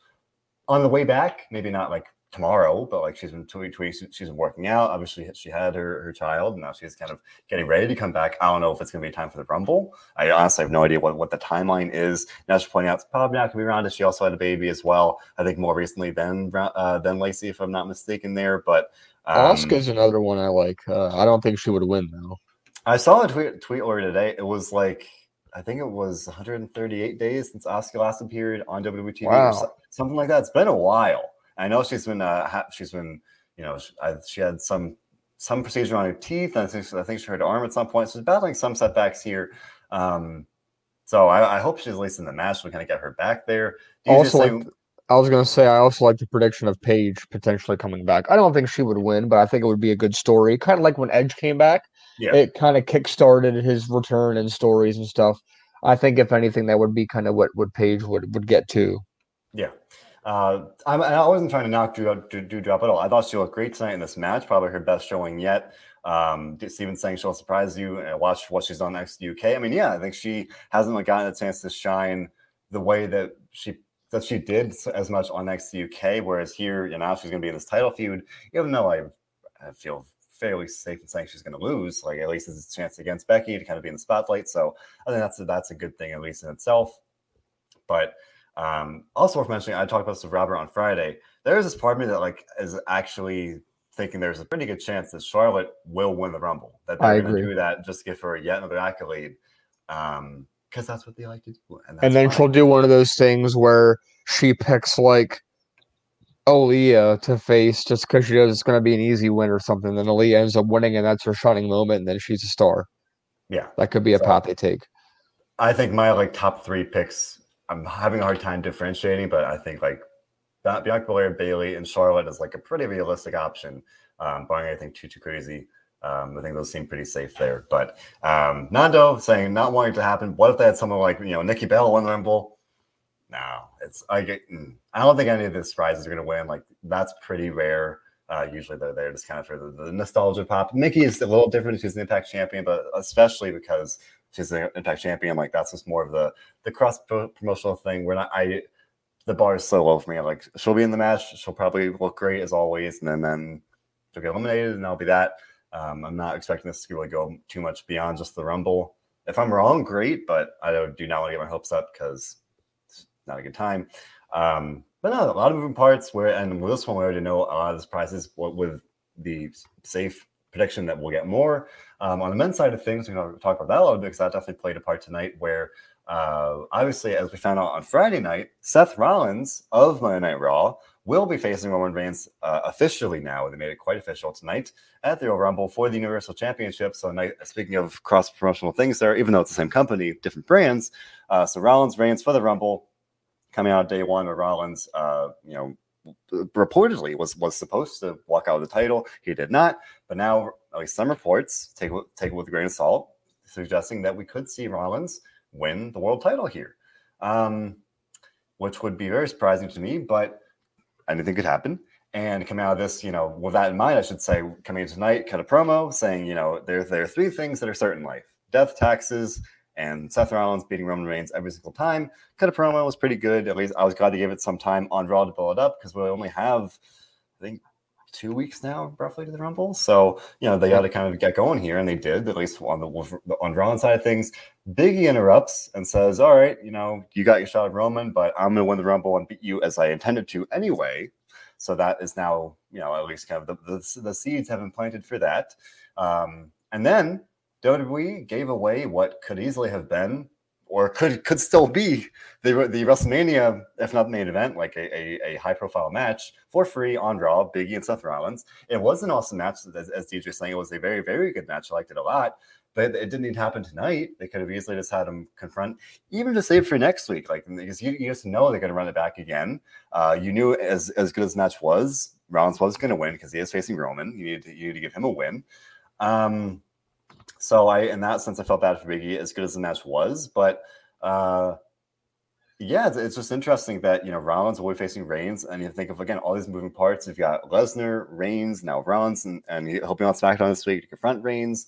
on the way back. Maybe not like tomorrow, but like she's been tweeting, tweet, she's been working out. Obviously, she had her, her child, and now she's kind of getting ready to come back. I don't know if it's going to be time for the Rumble. I honestly have no idea what, what the timeline is. Now she's pointing out it's probably not going to be around. She also had a baby as well. I think more recently than uh, than Lacey, if I'm not mistaken, there. But um, Asuka's another one I like. Uh, I don't think she would win though. I saw a tweet tweet earlier today. It was like I think it was 138 days since Asuka last appeared on WWE TV, wow. something like that. It's been a while. I know she's been uh, ha- she's been you know she, I, she, had some some procedure on her teeth. I think I think she hurt her arm at some point. So she's battling some setbacks here. Um, so I, I, hope she's at least in the match. We kind of get her back there. Also, like, I was going to say I also like the prediction of Paige potentially coming back. I don't think she would win, but I think it would be a good story. Kind of like when Edge came back. Yeah. It kind of kick-started his return and stories and stuff. I think if anything, that would be kind of what what Paige would would get to. Yeah. Uh, I'm, I wasn't trying to knock Drew, Drew, Doudrop at all. I thought she looked great tonight in this match, probably her best showing yet. Um, Steven saying she'll surprise you. And watch what she's done NXT UK. I mean, yeah, I think she hasn't gotten a chance to shine the way that she that she did as much on NXT UK. Whereas here, you know, she's going to be in this title feud. Even though I, I feel fairly safe in saying she's going to lose, like at least it's a chance against Becky to kind of be in the spotlight. So I think that's a, that's a good thing at least in itself. But um, also worth mentioning, I talked about this with Robert on Friday. There is this part of me that like is actually thinking there's a pretty good chance that Charlotte will win the Rumble. That they're going to do that just to give her yet another accolade, because um, that's what they like to do. And, and then fine. she'll do one of those things where she picks like Aliyah to face just because she knows it's going to be an easy win or something. Then Aliyah ends up winning, and that's her shining moment, and then she's a star. Yeah, that could be a path they take. I think my like top three picks. I'm having a hard time differentiating, but I think like Bianca Belair, Bayley, and Charlotte is like a pretty realistic option, um, barring anything too too crazy. Um, I think those seem pretty safe there. But um, Nando saying not wanting to happen. What if they had someone like you know Nikki Bella win the Rumble? No, it's I get. Mm, I don't think any of the surprises are going to win. Like that's pretty rare. Uh, usually they're there just kind of for the, the, nostalgia pop. Mickie is a little different. She's an Impact champion, but especially because she's an Impact champion, like that's just more of the the cross promotional thing. We're not. I the bar is so low for me. Like she'll be in the match. She'll probably look great as always, and then then she'll get eliminated, and I'll be that. Um, I'm not expecting this to really go too much beyond just the Rumble. If I'm wrong, great, but I do not want to get my hopes up because it's not a good time. Um, but no, a lot of moving parts. Where and with this one, we already know a lot of the surprises. What with the safe prediction that we'll get more um, on the men's side of things, we're going to talk about that a little bit because that definitely played a part tonight. Where uh, obviously, as we found out on Friday night, Seth Rollins of Monday Night Raw will be facing Roman Reigns uh, officially now. They made it quite official tonight at the Royal Rumble for the Universal Championship. So, speaking of cross promotional things there, even though it's the same company, different brands. Uh, so, Rollins Reigns for the Rumble coming out day one, where Rollins, uh, you know, reportedly was was supposed to walk out of the title. He did not, but now at least some reports take take it with a grain of salt, suggesting that we could see Rollins win the world title here, um, which would be very surprising to me, but anything could happen. And coming out of this, you know, with that in mind, I should say, coming in tonight, cut a promo saying, you know, there, there are three things that are certain in life death, taxes, and Seth Rollins beating Roman Reigns every single time. Cut a promo was pretty good. At least I was glad to give it some time on Raw to build it up because we only have, I think, two weeks now, roughly to the Rumble. So you know they got to kind of get going here, and they did at least on the on Rollins side of things. Biggie interrupts and says, "All right, you know you got your shot at Roman, but I'm going to win the Rumble and beat you as I intended to anyway." So that is now you know at least kind of the the, the seeds have been planted for that. Um, and then WWE gave away what could easily have been or could could still be the the WrestleMania, if not main event, like a, a, a, high profile match for free on Raw, Biggie and Seth Rollins. It was an awesome match, as, as DJ saying, it was a very very good match. I liked it a lot, but it didn't even happen tonight. They could have easily just had him confront, even to save for next week, like because you, you just know they're going to run it back again. Uh, you knew as as good as the match was, Rollins was going to win because he is facing Roman. You need to you need to give him a win. Um, so I, in that sense, I felt bad for Biggie, as good as the match was. But uh, yeah, it's, it's, just interesting that you know Rollins will be facing Reigns, and you think of again all these moving parts. You've got Lesnar, Reigns, now Rollins, and, and he'll be on SmackDown this week to confront Reigns.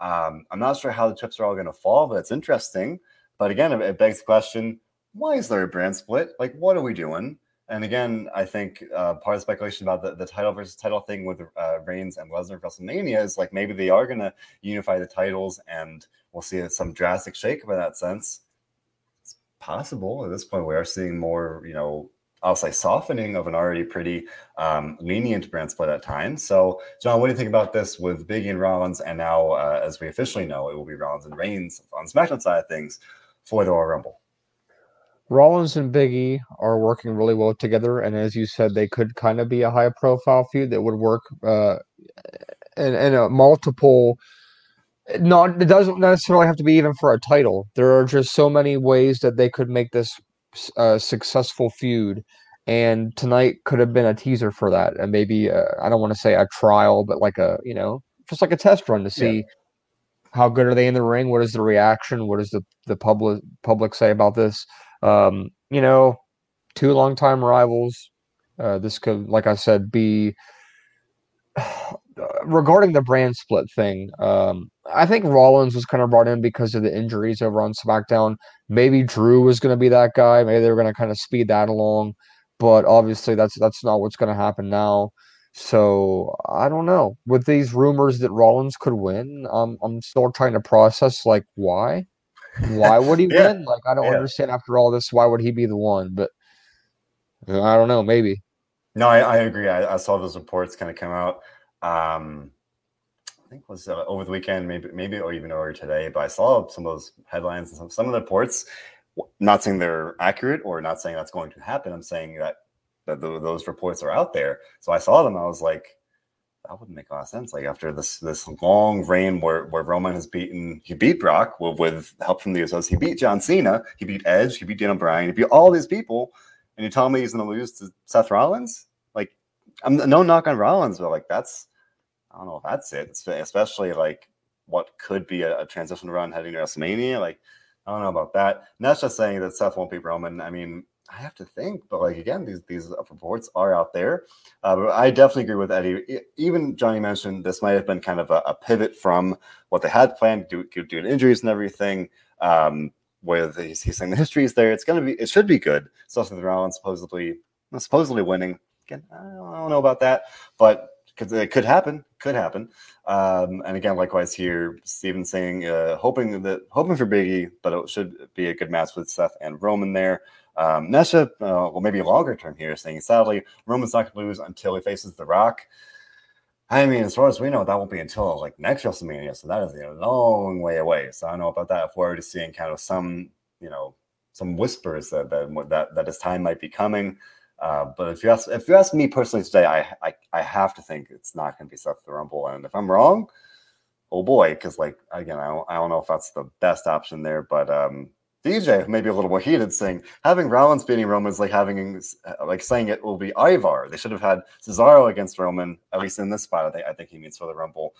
Um, I'm not sure how the chips are all going to fall, but it's interesting. But again, it, it begs the question: Why is there a brand split? Like, what are we doing? And again, I think uh, part of the speculation about the, the title versus title thing with uh, Reigns and Lesnar WrestleMania is like maybe they are going to unify the titles and we'll see some drastic shakeup in that sense. It's possible at this point. We are seeing more, you know, I'll say softening of an already pretty um, lenient brand split at times. So, John, what do you think about this with Biggie and Rollins? And now, uh, as we officially know, it will be Rollins and Reigns on SmackDown side of things for the Royal Rumble. Rollins and Biggie are working really well together, and as you said, they could kind of be a high profile feud that would work uh, in, in a multiple. Not it doesn't necessarily have to be even for a title. There are just so many ways that they could make this a successful feud, and tonight could have been a teaser for that, and maybe uh, I don't want to say a trial, but like a you know just like a test run to see. Yeah. How good are they in the ring? What is the reaction? What does the, the public public say about this? Um, you know, two longtime rivals. Uh, this could, like I said, be regarding the brand split thing. Um, I think Rollins was kind of brought in because of the injuries over on SmackDown. Maybe Drew was going to be that guy. Maybe they were going to kind of speed that along, but obviously that's that's not what's going to happen now. So I don't know. With these rumors that Rollins could win, I'm still trying to process like why. Why would he yeah. win? Like, I don't yeah. understand after all this. Why would he be the one? But I don't know. Maybe. No, I, I agree. I, I, saw those reports kind of come out. Um, I think it was uh, over the weekend, maybe, maybe, or even earlier today. But I saw some of those headlines and some, some of the reports. Not saying they're accurate or not saying that's going to happen. I'm saying that that the, those reports are out there. So I saw them. I was like, that wouldn't make a lot of sense. Like after this this long reign where where Roman has beaten, he beat Brock with, with help from the Usos. He beat John Cena. He beat Edge. He beat Daniel Bryan. He beat all these people, and you tell me he's going to lose to Seth Rollins? Like, I'm no knock on Rollins, but like that's I don't know if that's it. Especially like what could be a, a transition run heading to WrestleMania. Like I don't know about that. And that's just saying that Seth won't beat Roman. I mean, I have to think, but like again, these these reports are out there. Uh, but I definitely agree with Eddie. Even Johnny mentioned this might have been kind of a, a pivot from what they had planned due, to injuries and everything. Um, with he's, he's saying the history is there, it's gonna be it should be good. Especially the Rollins supposedly supposedly winning. Again, I don't, I don't know about that, but because it could happen, could happen. Um, and again, likewise here, Steven saying uh, hoping that hoping for Biggie, but it should be a good match with Seth and Roman there. Um, Nesha, uh, well, maybe longer term here, saying sadly, Roman's not going to lose until he faces The Rock. I mean, as far as we know, that won't be until like next WrestleMania, so that is a long way away. So I don't know about that. If we're already seeing kind of some, you know, some whispers that that that, that his time might be coming. Uh, but if you ask if you ask me personally today, I I, I have to think it's not going to be Seth the Rumble, and if I'm wrong, oh boy, because like again, I don't, I don't know if that's the best option there, but um, DJ maybe a little more heated, saying having Rollins beating Roman is like having like saying it will be Ivar. They should have had Cesaro against Roman at least in this spot. I think I think he means for the Rumble.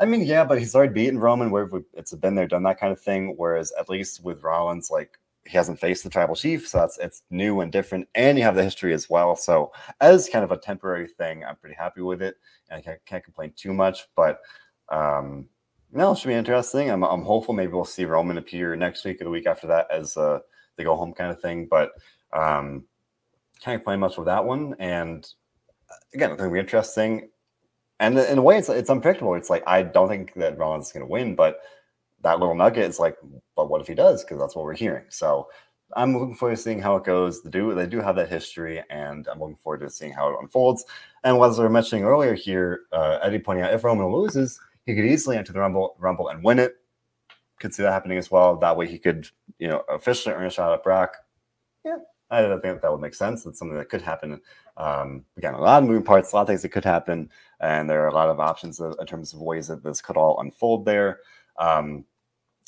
I mean, yeah, but he's already beaten Roman where it's been there, done that kind of thing. Whereas at least with Rollins, like he hasn't faced the tribal chief, so that's it's new and different, and you have the history as well. So as kind of a temporary thing, I'm pretty happy with it, and I can't, can't complain too much. But um, no, it should be interesting. I'm, I'm hopeful maybe we'll see Roman appear next week or the week after that as uh, the go home kind of thing. But um, can't play much with that one. And uh, again, it's going to be interesting. And in a way, it's it's unpredictable. It's like I don't think that Rollins is going to win, but that little nugget is like, but what if he does? Because that's what we're hearing. So I'm looking forward to seeing how it goes. They do they do have that history, and I'm looking forward to seeing how it unfolds. And as we were mentioning earlier here, uh, Eddie pointing out if Roman loses he could easily enter the Rumble, Rumble and win it. Could see that happening as well. That way, he could, you know, officially earn a shot at Brock. Yeah, I don't think that would make sense. It's something that could happen. Um, again, a lot of moving parts, a lot of things that could happen, and there are a lot of options in terms of ways that this could all unfold there. Um,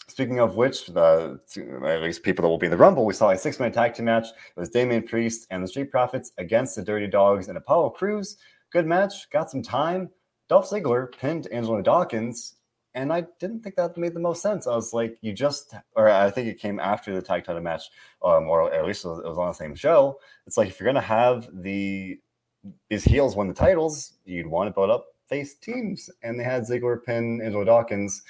Speaking of which, the at least people that will be in the Rumble, we saw a six-man tag team match. It was Damian Priest and the Street Profits against the Dirty Dawgs and Apollo Crews. Good match, got some time. Dolph Ziggler pinned Angelo Dawkins, and I didn't think that made the most sense. I was like, you just, or I think it came after the tag title match, um, or at least it was, it was on the same show. It's like if you're gonna have the these heels win the titles, you'd want to build up face teams, and they had Ziggler pin Angelo Dawkins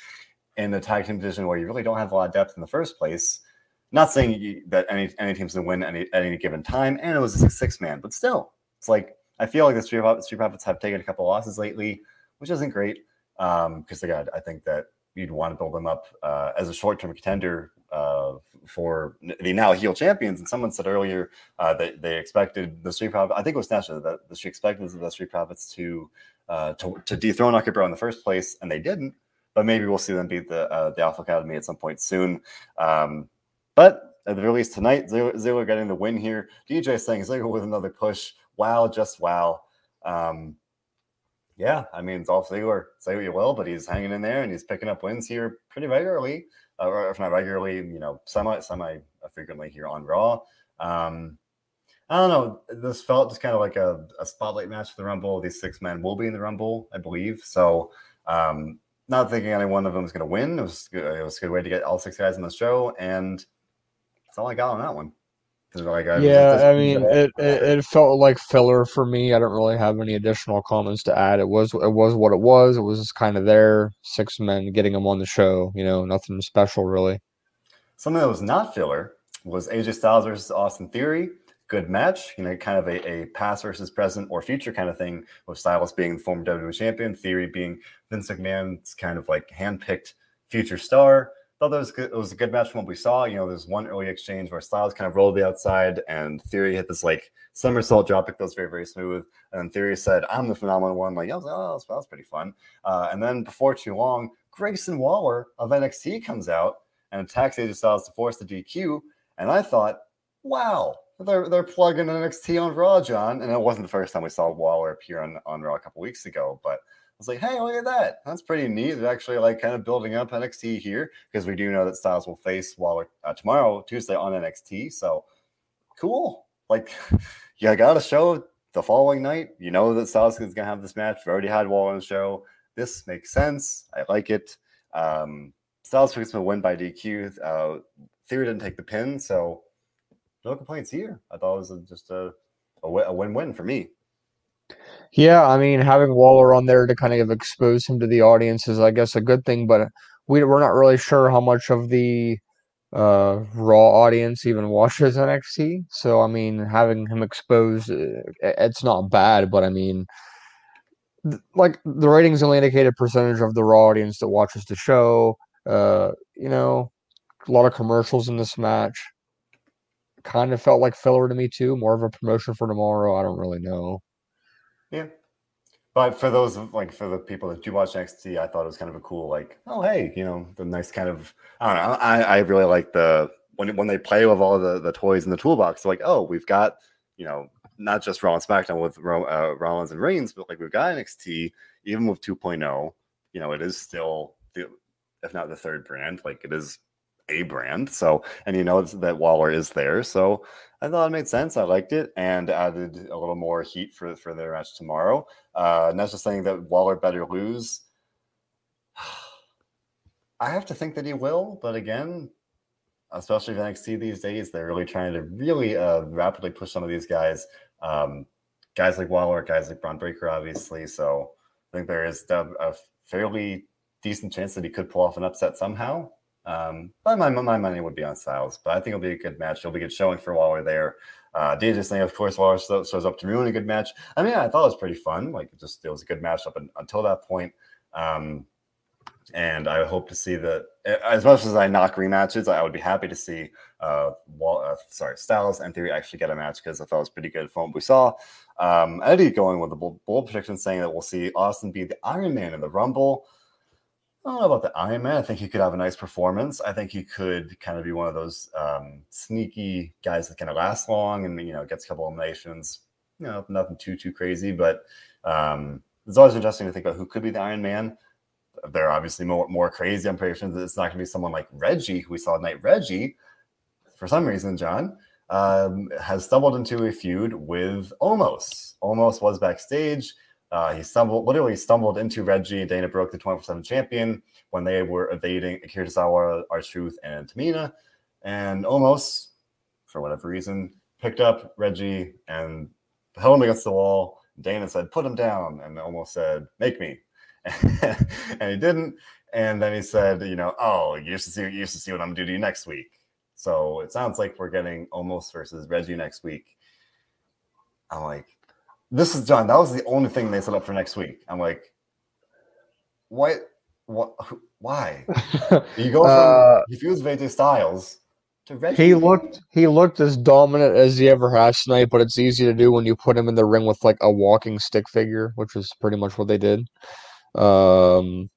in the tag team division where you really don't have a lot of depth in the first place. Not saying that any any team's gonna win any, at any given time, and it was a six man, but still, it's like I feel like the Street, Street Profits have taken a couple losses lately, which isn't great. Um, because again, I think that you'd want to build them up uh, as a short-term contender uh, for the now heel champions. And someone said earlier uh, that they expected the Street Profits. I think it was Nasha that the Street expected the Street Profits to uh, to, to dethrone RK-Bro in the first place, and they didn't. But maybe we'll see them beat the uh, the Alpha Academy at some point soon. Um, but at the very least tonight, Ziggler getting the win here. DJ saying Ziggler with another push wow, just wow. Um, yeah, I mean, Dolph Ziggler, say what you will, but he's hanging in there and he's picking up wins here pretty regularly, uh, or if not regularly, you know, semi semi frequently here on Raw. Um, I don't know. This felt just kind of like a, a spotlight match for the Rumble. These six men will be in the Rumble, I believe. So, um, not thinking any one of them is going to win. It was it was a good way to get all six guys in the show, and that's all I got on that one. Like I yeah, I mean, it, it, it felt like filler for me. I don't really have any additional comments to add. It was it was what it was. It was just kind of there. Six men getting them on the show. You know, nothing special really. Something that was not filler was AJ Styles versus Austin Theory. Good match. You know, kind of a, a past versus present or future kind of thing. With Styles being the former WWE champion, Theory being Vince McMahon's kind of like handpicked future star thought that was good. It was a good match from what we saw. You know, there's one early exchange where Styles kind of rolled the outside and Theory hit this like somersault drop kick that was very, very smooth. And Theory said, I'm the phenomenal one. Like, I was like, oh, that was, pretty fun. Uh, and then before too long, Grayson Waller of NXT comes out and attacks AJ Styles to force the DQ. And I thought, wow, they're they're plugging NXT on Raw, John, and it wasn't the first time we saw Waller appear on on Raw a couple weeks ago, but. I was like, hey, look at that. That's pretty neat. They're actually like kind of building up NXT here because we do know that Styles will face Waller uh, tomorrow, Tuesday on NXT. So cool. Like, you got a show the following night. You know that Styles is going to have this match. We've already had Waller on the show. This makes sense. I like it. Um, Styles picks him win by DQ. Uh, Theory didn't take the pin, so no complaints here. I thought it was just a, a win-win for me. Yeah, I mean, having Waller on there to kind of expose him to the audience is, I guess, a good thing. But we we're not really sure how much of the uh, Raw audience even watches NXT. So I mean, having him exposed, uh, it's not bad. But I mean, th- like the ratings only indicate a percentage of the Raw audience that watches the show. Uh, you know, a lot of commercials in this match. Kind of felt like filler to me too. More of a promotion for tomorrow. I don't really know. Yeah. But for those like for the people that do watch NXT, I thought it was kind of a cool like, oh hey, you know, the nice kind of I don't know. I, I really like the when when they play with all the the toys in the toolbox. Like, oh, we've got you know not just Raw and SmackDown with uh, Rollins and Reigns, but like we've got NXT even with 2.0. You know, it is still the if not the third brand, like it is a brand. So, and you know that Waller is there. So I thought it made sense. I liked it and added a little more heat for, for their match tomorrow. Uh, and that's just saying that Waller better lose. I have to think that he will, but again, especially if NXT these days, they're really trying to really uh, rapidly push some of these guys. Um, guys like Waller, guys like Bron Breakker, obviously. So I think there is a, a fairly decent chance that he could pull off an upset somehow. Um, but my, my money would be on Styles. But I think it'll be a good match. It'll be good showing for Waller there. Uh, dangerous thing, of course, Waller shows up to ruin a good match. I mean, I thought it was pretty fun. Like, it just it was a good match up until that point. Um, and I hope to see that as much as I knock rematches, I would be happy to see uh, Wall, uh, sorry, Styles and Theory actually get a match because I thought it was pretty good from what we saw. Um, Eddie going with the bold, bold prediction saying that we'll see Austin be the Iron Man in the Rumble. I don't know about the Iron Man. I think he could have a nice performance. I think he could kind of be one of those um, sneaky guys that kind of last long and you know gets a couple eliminations. You know, nothing too too crazy, but um, it's always interesting to think about who could be the Iron Man. They're obviously more more crazy. I'm pretty sure that it's not going to be someone like Reggie, who we saw tonight. Reggie, for some reason, John um, has stumbled into a feud with Omos. Omos was backstage uh, he stumbled, literally stumbled into Reggie. Dana Brooke, the 24 7 champion, when they were evading Akira Tozawa, R-Truth, and Tamina. And Omos, for whatever reason, picked up Reggie and held him against the wall. Dana said, put him down. And Omos said, make me. and he didn't. And then he said, you know, oh, you used to see, you used to see what I'm going to do to you next week. So it sounds like we're getting Omos versus Reggie next week. I'm like, this is John. That was the only thing they set up for next week. I'm like, what? What? Why? You go from uh, he feels AJ Styles to Reggie. He looked he looked as dominant as he ever has tonight, but it's easy to do when you put him in the ring with like a walking stick figure, which is pretty much what they did. Um,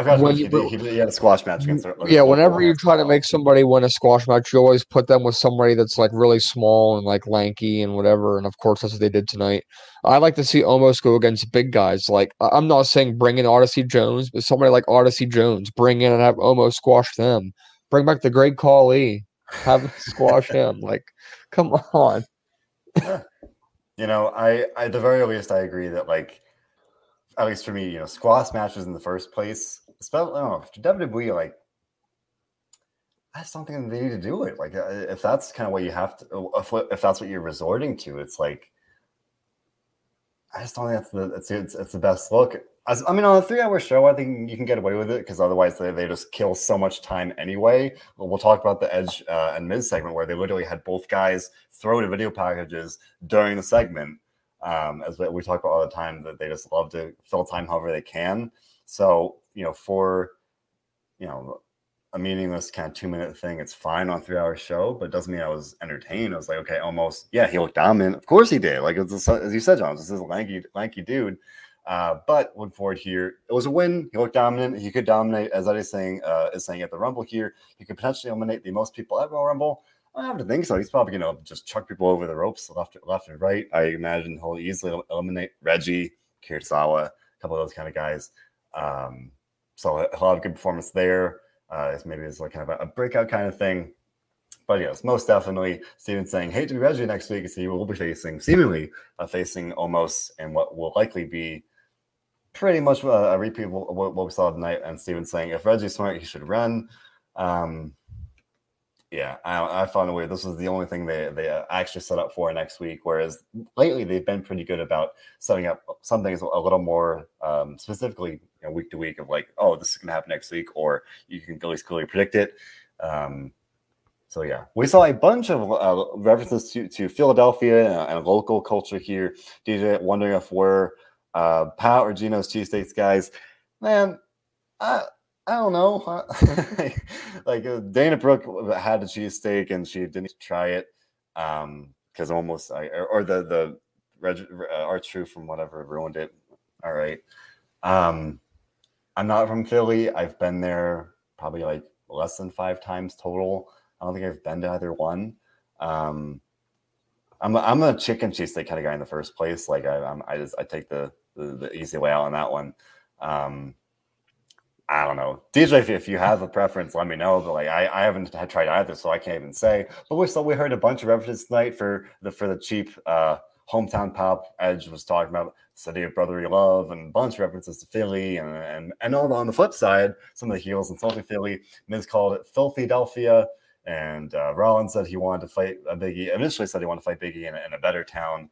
I got when you, he, he, had a squash match against her. Yeah, whenever you try to make somebody win a squash match, you always put them with somebody that's like really small and like lanky and whatever. And of course, that's what they did tonight. I like to see Omos go against big guys. Like I'm not saying bring in Odyssey Jones, but somebody like Odyssey Jones, bring in and have Omos squash them. Bring back the Great Khali, have squash him. Like, come on. You know, I, I at the very least, I agree that like at least for me, you know, squash matches in the first place, especially know, WWE, like, I just don't think they need to do it. Like, uh, if that's kind of what you have to, if, if that's what you're resorting to, it's like, I just don't think that's the it's it's, it's the best look. As, I mean, on a three-hour show, I think you can get away with it because otherwise they, they just kill so much time anyway. Well, we'll talk about the Edge uh, and Miz segment where they literally had both guys throw the video packages during the segment um, as we talk about all the time that they just love to fill time however they can. So you know, for you know a meaningless kind of two minute thing, it's fine on three hour show, but it doesn't mean I was entertained. I was like, okay, Omos, yeah, he looked dominant. Of course he did. Like as you said, John, this is a lanky, lanky dude. Uh, but looking forward here, it was a win. He looked dominant. He could dominate, as I was saying, uh, is saying at the Rumble here. He could potentially eliminate the most people at Royal Rumble. I have to think so. He's probably going to just chuck people over the ropes left, left and right. I imagine he'll easily eliminate Reggie, Kirisawa, a couple of those kind of guys. Um, so he'll have a good performance there. Uh, maybe it's like kind of a, a breakout kind of thing. But yes, most definitely, Steven saying, hate to be Reggie next week. So he will be facing, seemingly, uh, facing Omos and what will likely be pretty much a, a repeat of what, what, we saw tonight. And Steven saying, if Reggie's smart, he should run. Um, yeah, I, I found a way. This was the only thing they, they uh, actually set up for next week. Whereas lately, they've been pretty good about setting up some things a little more um, specifically you know, week to week of like, oh, this is going to happen next week, or you can at least clearly predict it. Um, so yeah, we saw a bunch of uh, references to, to Philadelphia and, and, local culture here. DJ wondering if we're uh, Pat or Geno's cheesesteaks guys. Man, I I don't know. like uh, Dana Brooke had a cheesesteak and she didn't try it um because Omos I or the the Reg, uh, R-Truth from whatever ruined it. All right. Um, I'm not from Philly. I've been there probably like less than five times total. I don't think I've been to either one. Um, I'm a, I'm a chicken cheesesteak kind of guy in the first place. Like I I'm, i just I take the, the, the easy way out on that one. Um, I don't know, DJ. If, you have a preference, let me know. But like I, I haven't tried either, so I can't even say. But we still we heard a bunch of references tonight for the for the cheap uh, hometown pop. Edge was talking about city of brotherly love and a bunch of references to Philly and and and on, on the flip side, some of the heels insulting Philly. Miz called it Filthy Delphia. And uh, Rollins said he wanted to fight a Biggie. Initially, said he wanted to fight Biggie in a, in a better town.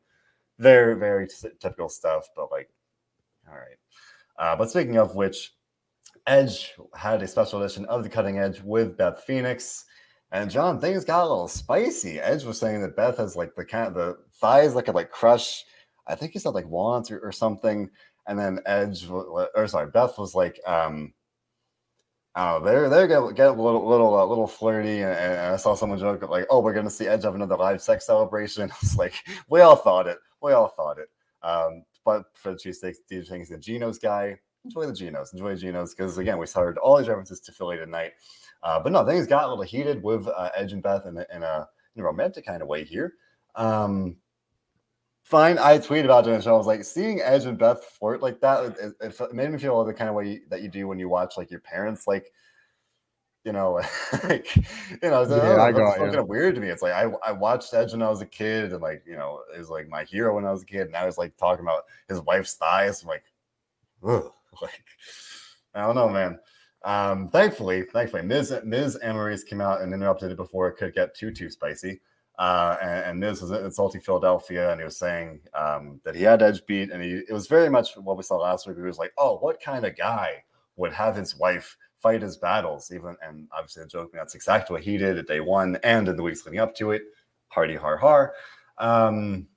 Very, very t- typical stuff. But like, all right. Uh, but speaking of which, Edge had a special edition of the Cutting Edge with Beth Phoenix. And John, things got a little spicy. Edge was saying that Beth has like the kind of the thighs that could like crush. I think he said like walnuts or, or something. And then Edge, or sorry, Beth was like, um, Oh, they're they're getting, getting a little little uh, little flirty, and, and, I saw someone joke like, "Oh, we're gonna see Edge have another live sex celebration." It's like we all thought it, we all thought it. Um, but for the cheesesteaks, DJ Things the Geno's guy, enjoy the Genos, enjoy the Genos, because again, we started all these references to Philly tonight. Uh, but no, things got a little heated with uh, Edge and Beth in a, in a, in a romantic kind of way here. Um, fine. I tweeted about it and I was like, seeing Edge and Beth flirt like that, it, it, made me feel the kind of way that you do when you watch like your parents, like, you know, like, you know, it's, yeah, I got, kind of weird to me. It's like I, I watched Edge when I was a kid, and like, you know, it was like my hero when I was a kid. And now he's like talking about his wife's thighs. I'm like, ugh, like, I don't know, man. Um, thankfully, thankfully, Ms. Ms. Maryse came out and interrupted it before it could get too too spicy. Uh, and, and Miz was insulting Philadelphia, and he was saying um, that he had Edge beat, and he it was very much what we saw last week. He was like, "Oh, what kind of guy would have his wife fight his battles?" Even and obviously the joke that's exactly what he did at day one and in the weeks leading up to it. Hardy har har. Um,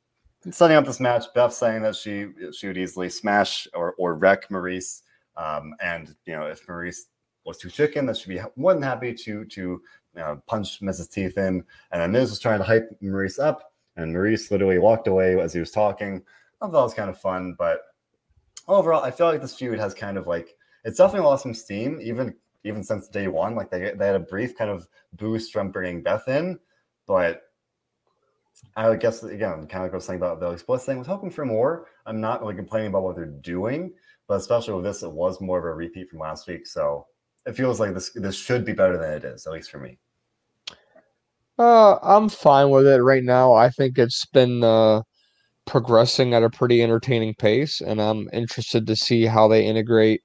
setting up this match, Beth saying that she she would easily smash or or wreck Maryse, um, and you know if Maryse was too chicken, that she'd be more than happy to to you know, punched Miz's teeth in. And then Miz was trying to hype Maryse up, and Maryse literally walked away as he was talking. I thought that was kind of fun, but overall, I feel like this feud has kind of like it's definitely lost some steam, even even since day one. Like they they had a brief kind of boost from bringing Beth in, but I guess again, kind of like I was saying about the explicit thing, I was hoping for more. I'm not really complaining about what they're doing, but especially with this, it was more of a repeat from last week. So it feels like this this should be better than it is, at least for me. Uh, I'm fine with it right now. I think it's been uh, progressing at a pretty entertaining pace, and I'm interested to see how they integrate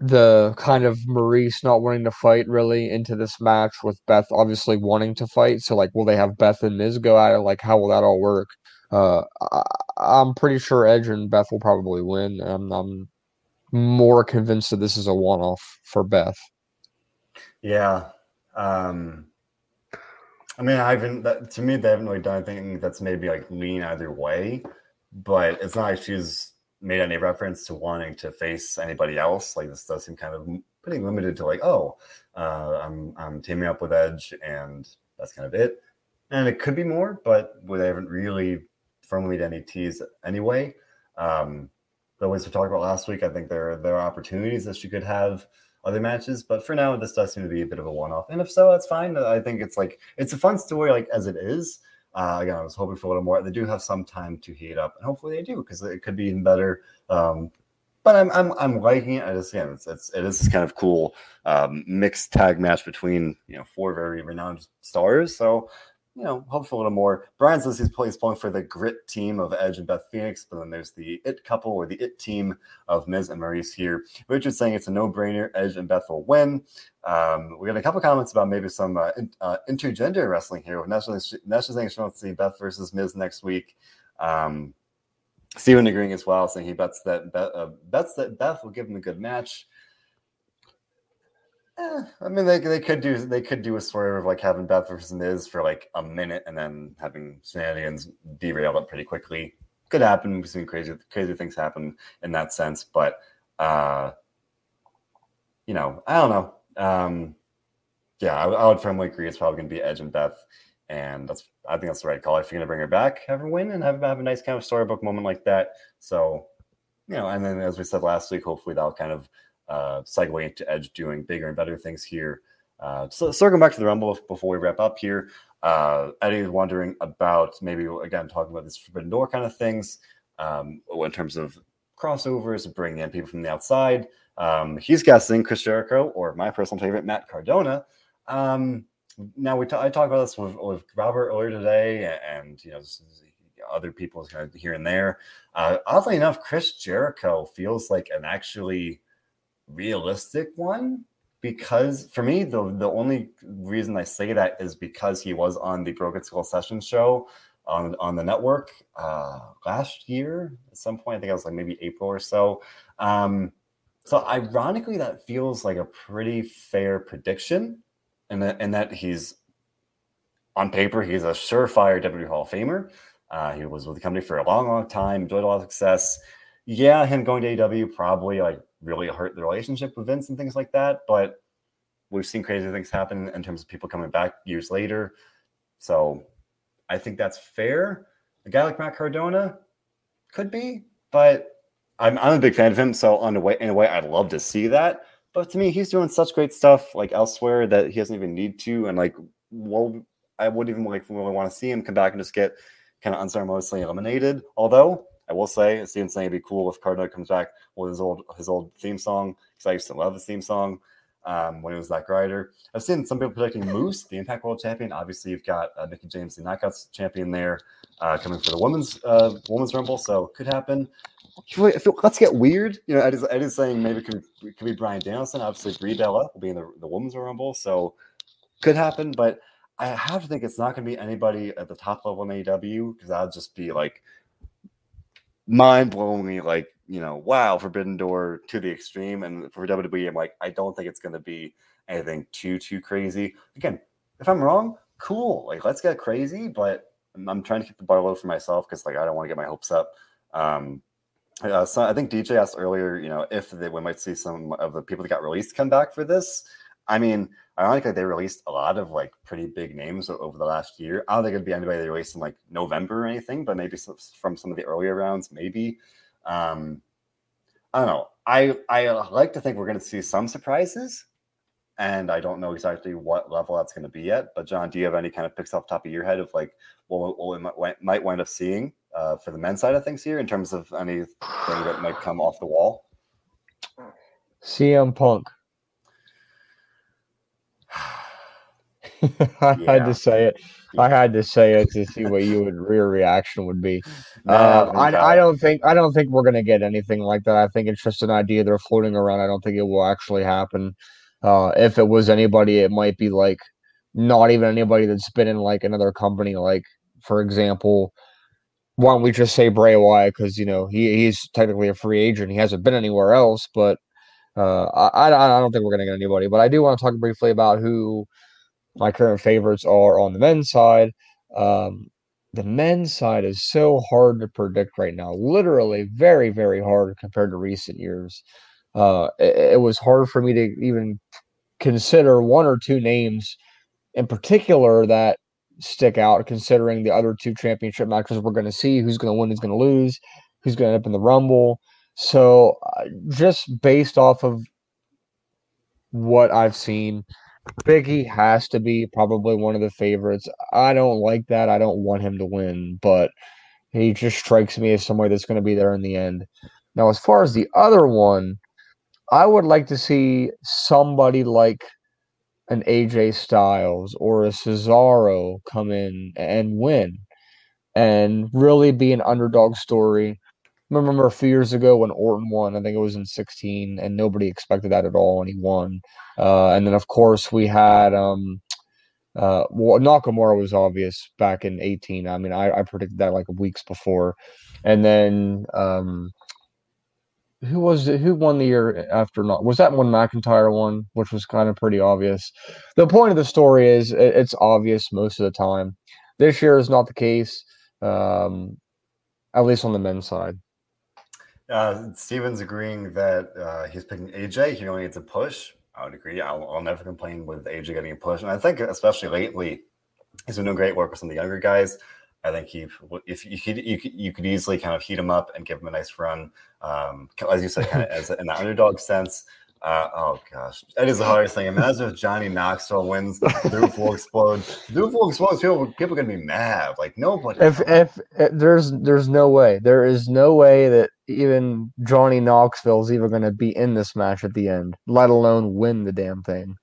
the kind of Maryse not wanting to fight really into this match with Beth obviously wanting to fight. So, like, will they have Beth and Miz go at it? Like, how will that all work? Uh, I, am pretty sure Edge and Beth will probably win. I'm, I'm more convinced that this is a one off for Beth. Yeah. Um, I mean, I haven't, that, to me, they haven't really done anything that's maybe like lean either way, but it's not like she's made any reference to wanting to face anybody else. Like this does seem kind of pretty limited to like, oh, uh, I'm, I'm teaming up with Edge and that's kind of it. And it could be more, but they haven't really firmly made any tease anyway. Um, the ways we talked about last week, I think there there are opportunities that she could have other matches. But for now, this does seem to be a bit of a one off. And if so, that's fine. I think it's like it's a fun story, like as it is. Uh, again, I was hoping for a little more. They do have some time to heat up, and hopefully they do because it could be even better. Um, but I'm, I'm I'm liking it. I just again, it's, it's it is this kind of cool um, mixed tag match between you know four very renowned stars. So you know, hopefully a little more. Brian's list is pulling for the grit team of Edge and Beth Phoenix, but then there's the it couple or the it team of Miz and Maryse here. Richard's saying it's a no brainer. Edge and Beth will win. Um, we got a couple comments about maybe some uh, in, uh, intergender wrestling here. National saying she wants to see Beth versus Miz next week. Um, Steven agreeing as well, saying he bets that uh, bets that Beth will give him a good match. Eh, I mean, they, they could do they could do a sort of like having Beth versus Miz for like a minute and then having shenanigans derail it pretty quickly. Could happen. We've seen crazy crazy things happen in that sense, but uh, you know, I don't know. Um, yeah, I, I would firmly agree. It's probably going to be Edge and Beth, and that's I think that's the right call. If you're going to bring her back, have her win and have have a nice kind of storybook moment like that. So, you know, and then as we said last week, hopefully that'll kind of uh, segue into Edge doing bigger and better things here. Uh, so circling back to the Rumble before we wrap up here, uh, Eddie is wondering about maybe again talking about this Forbidden Door kind of things um, in terms of crossovers, bringing in people from the outside. Um, he's guessing Chris Jericho or my personal favorite Matt Cardona. Um, now we t- I talked about this with, with Robert earlier today, and you know other people kind of here and there. Uh, oddly enough, Chris Jericho feels like an actually realistic one because for me the the only reason I say that is because he was on the Broken Skull Session show on on the network uh, last year at some point. I think it was like maybe April or so. Um, so ironically, that feels like a pretty fair prediction, and that and that he's on paper he's a surefire WWE Hall of Famer. Uh, he was with the company for a long, long time, enjoyed a lot of success. Yeah, him going to AEW probably like really hurt the relationship with Vince and things like that. But we've seen crazy things happen in terms of people coming back years later. So I think that's fair. A guy like Matt Cardona could be, but I'm, I'm a big fan of him. So on a way, in a way, I'd love to see that. But to me, he's doing such great stuff like elsewhere that he doesn't even need to. And like, well, I wouldn't even like really want to see him come back and just get kind of unceremoniously eliminated. Although I will say, it seems like it'd be cool if Cardona comes back with his old his old theme song because I used to love his theme song um, when it was Zack Ryder. I've seen some people predicting Moose, the Impact World Champion. Obviously, you've got uh, Mickie James, the Knockouts Champion, there uh, coming for the women's uh, women's Rumble, so could happen. Let's get weird. You know, Ed is, Ed is saying maybe it could, it could be Bryan Danielson. Obviously, Brie Bella will be in the, the women's Rumble, so could happen. But I have to think it's not going to be anybody at the top level in AEW because that'd just be like mind blowingly like you know wow Forbidden Door to the extreme, and for WWE, I'm like I don't think it's going to be anything too too crazy. Again, if I'm wrong, cool. Like let's get crazy, but I'm trying to keep the bar low for myself because like I don't want to get my hopes up. Um, uh, so I think DJ asked earlier, you know, if they, we might see some of the people that got released come back for this. I mean, ironically, they released a lot of like pretty big names over the last year. I don't think it'd be anybody they released in like November or anything, but maybe from some of the earlier rounds, maybe. Um, I don't know. I I like to think we're going to see some surprises, and I don't know exactly what level that's going to be yet. But John, do you have any kind of picks off top of your head of like what, what we might, might wind up seeing uh, for the men's side of things here in terms of anything that might come off the wall? CM Punk. I yeah. had to say it. I had to say it to see what you would your reaction would be. Uh, I, I don't think I don't think we're gonna get anything like that. I think it's just an idea they're floating around. I don't think it will actually happen. Uh, if it was anybody, it might be like not even anybody that's been in like another company. Like for example, why don't we just say Bray Wyatt? Because you know he he's technically a free agent. He hasn't been anywhere else, but uh, I I don't think we're gonna get anybody. But I do want to talk briefly about who my current favorites are on the men's side. Um, the men's side is so hard to predict right now. Literally, very, very hard compared to recent years. Uh, it, it, was hard for me to even consider one or two names in particular that stick out, considering the other two championship matches we're going to see who's going to win, who's going to lose, who's going to end up in the Rumble. So, uh, just based off of what I've seen, Biggie has to be probably one of the favorites. I don't like that. I don't want him to win, but he just strikes me as somebody that's going to be there in the end. Now, as far as the other one, I would like to see somebody like an AJ Styles or a Cesaro come in and win and really be an underdog story. Remember a few years ago when Orton won, I think it was in 16, and nobody expected that at all, and he won. Uh, and then, of course, we had um, uh, well, Nakamura was obvious back in 18. I mean, I, I predicted that like weeks before. And then um, who was it, who won the year after not was that when McIntyre won, which was kind of pretty obvious. The point of the story is it, it's obvious most of the time. This year is not the case, um, at least on the men's side. Uh, Steven's agreeing that uh, he's picking AJ. He only needs a push. I would agree. I'll, I'll never complain with AJ getting a push, and I think especially lately, he's been doing great work with some of the younger guys. I think he, if you could, you could, you could easily kind of heat him up and give him a nice run. Um, as you said, kind of as in the underdog sense. Uh, oh gosh, that is the hardest thing. Imagine if Johnny Knoxville wins, the roof will explode. The roof will explode. People, people are gonna be mad. Like nobody. If, if, if there's there's no way, there is no way that even Johnny Knoxville is even gonna be in this match at the end, let alone win the damn thing.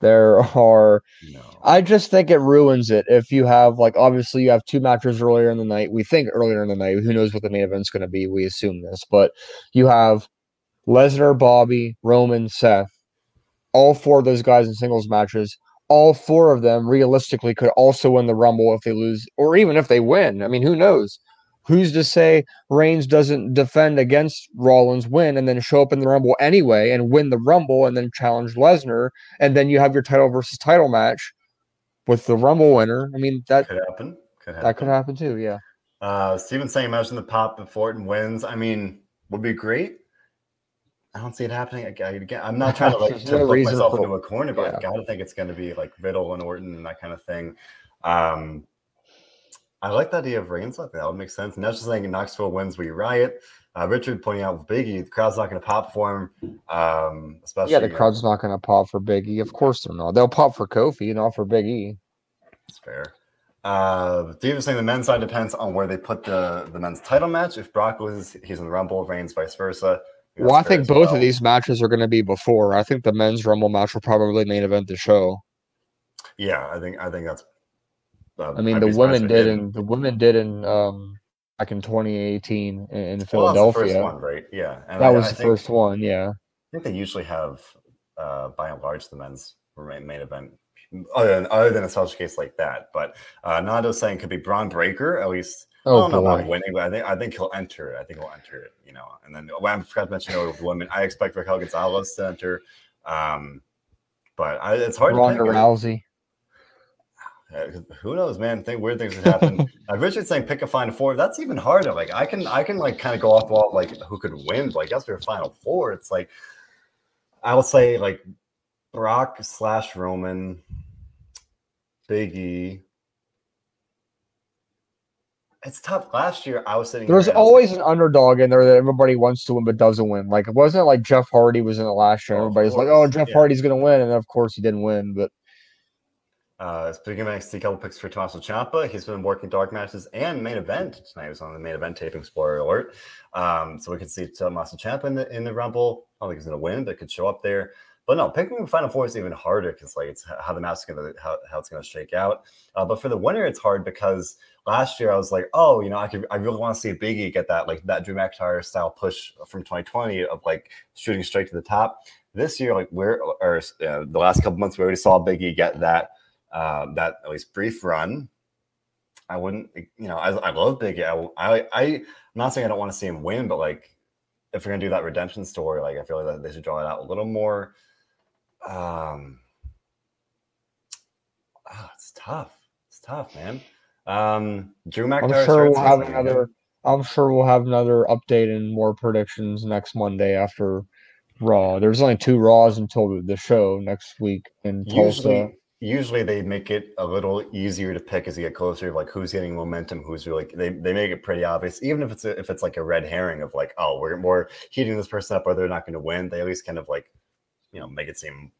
There are. No. I just think it ruins it if you have like obviously you have two matches earlier in the night. We think earlier in the night. Who knows what the main event's going to be? We assume this, but you have Lesnar, Bobby, Roman, Seth. All four of those guys in singles matches. All four of them realistically could also win the Rumble if they lose, or even if they win. I mean, who knows? Who's to say Reigns doesn't defend against Rollins, win, and then show up in the Rumble anyway and win the Rumble and then challenge Lesnar, and then you have your title versus title match with the Rumble winner? I mean, that could happen. Could happen. That could happen too. Yeah. Uh, Steven saying, imagine the pop if Orton wins. I mean, would be great. I don't see it happening again. I'm not trying to like to put myself into a corner, but yeah. I gotta think it's going to be like Riddle and Orton and that kind of thing. Um, I like the idea of Reigns like that. That would make sense. And that's just saying Knoxville wins, we riot. Uh, Richard pointing out with Biggie, the crowd's not going to pop for him. Um, especially yeah, the crowd's not going to pop for Biggie. Of course they're not. They'll pop for Kofi, not for Biggie. That's fair. Uh, was saying the men's side depends on where they put the the men's title match. If Brock loses, he's in the Rumble. Reigns, vice versa. Well, I think both well. of these matches are going to be before. I think the men's Rumble match will probably main event the show. Yeah, I think I think that's um, I mean, the women did in the women did in um back in 2018 in, in Philadelphia. Well, one, right? Yeah, and that I, was I the think, first one. Yeah, I think they usually have, uh, by and large, the men's main event. Other than, other than a special case like that, but uh, Nando's saying could be Bron Breakker at least. Oh, I don't know about winning, but I think I think he'll enter it. I think he'll enter it. You know, and then well, I forgot to mention the women. I expect Raquel Gonzalez to enter. Um, but I, it's hard Ronda to Rousey. Who knows, man? Think weird things have happened. uh, Richard's saying pick a final four. That's even harder. Like I can, I can like kind of go off wall like who could win. Like that's your final four. It's like I will say like Brock slash Roman, Biggie. It's tough. Last year, I was sitting. There's always an underdog in there that everybody wants to win but doesn't win. Like it wasn't like Jeff Hardy was in the last year. Everybody's like, "Oh, Jeff yeah. Hardy's going to win," and of course he didn't win. But uh, speaking of NXT, couple picks for Tommaso Ciampa. He's been working dark matches and main event tonight. He was on the main event taping. Spoiler alert. Um, so we could see Tommaso Ciampa in the in the Rumble. I don't think he's going to win, but could show up there. But no, picking the final four is even harder because like it's how the match is to how, how it's to shake out. Uh, but for the winner, it's hard because last year I was like, oh, you know, I could I really want to see Biggie get that like that Drew McIntyre style push from 2020 of like shooting straight to the top. This year, like we're or uh, the last couple months, we already saw Biggie get that uh, that at least brief run. I wouldn't, you know, I, I love Biggie. I, I, I, am not saying I don't want to see him win, but like, if we're gonna do that redemption story, like I feel like they should draw it out a little more. Um, oh, it's tough. It's tough, man. Um, Drew McIntyre. I'm sure we'll have another. I'm sure we'll have another update and more predictions next Monday after Raw. There's only two Raws until the show next week in Tulsa usually they make it a little easier to pick as you get closer like who's getting momentum who's really they, they make it pretty obvious even if it's a, if it's like a red herring of like oh we're more heating this person up or they're not going to win they at least kind of like you know make it seem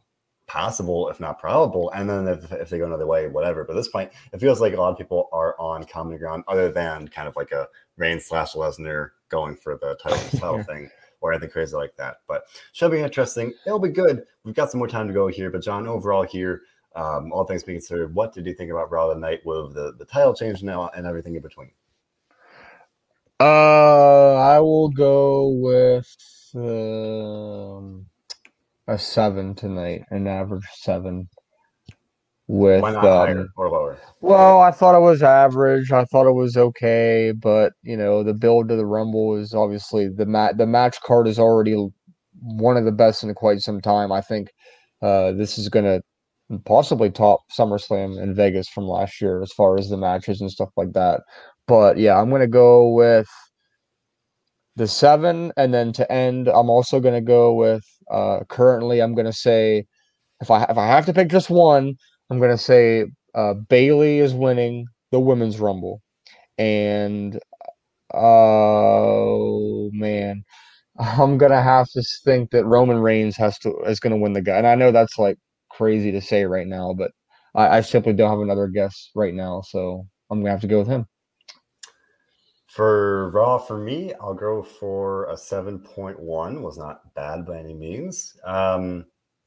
possible, if not probable. And then if, if they go another way, whatever. But at this point, it feels like a lot of people are on common ground other than kind of like a Reigns slash Lesnar going for the title, title thing or anything crazy like that. But should be interesting. It'll be good. We've got some more time to go here. But John, overall here, um, all things being considered, what did you think about Raw tonight with the, the title change now and everything in between? Uh, I will go with um, a seven tonight, an average seven. With Why not um, higher or lower? well, I thought it was average. I thought it was okay, but you know, the build to the Rumble is obviously the mat. The match card is already one of the best in quite some time. I think uh, this is gonna possibly top SummerSlam in Vegas from last year as far as the matches and stuff like that. But yeah, I'm gonna go with the seven, and then to end, I'm also gonna go with uh, currently. I'm gonna say if I if I have to pick just one, I'm gonna say uh, Bayley is winning the women's rumble, and oh man, I'm gonna have to think that Roman Reigns has to is gonna win the guy, and I know that's like crazy to say right now, but I, I simply don't have another guess right now, so I'm gonna have to go with him. For Raw, for me, I'll go for a 7.1. Was not bad by any means. Um,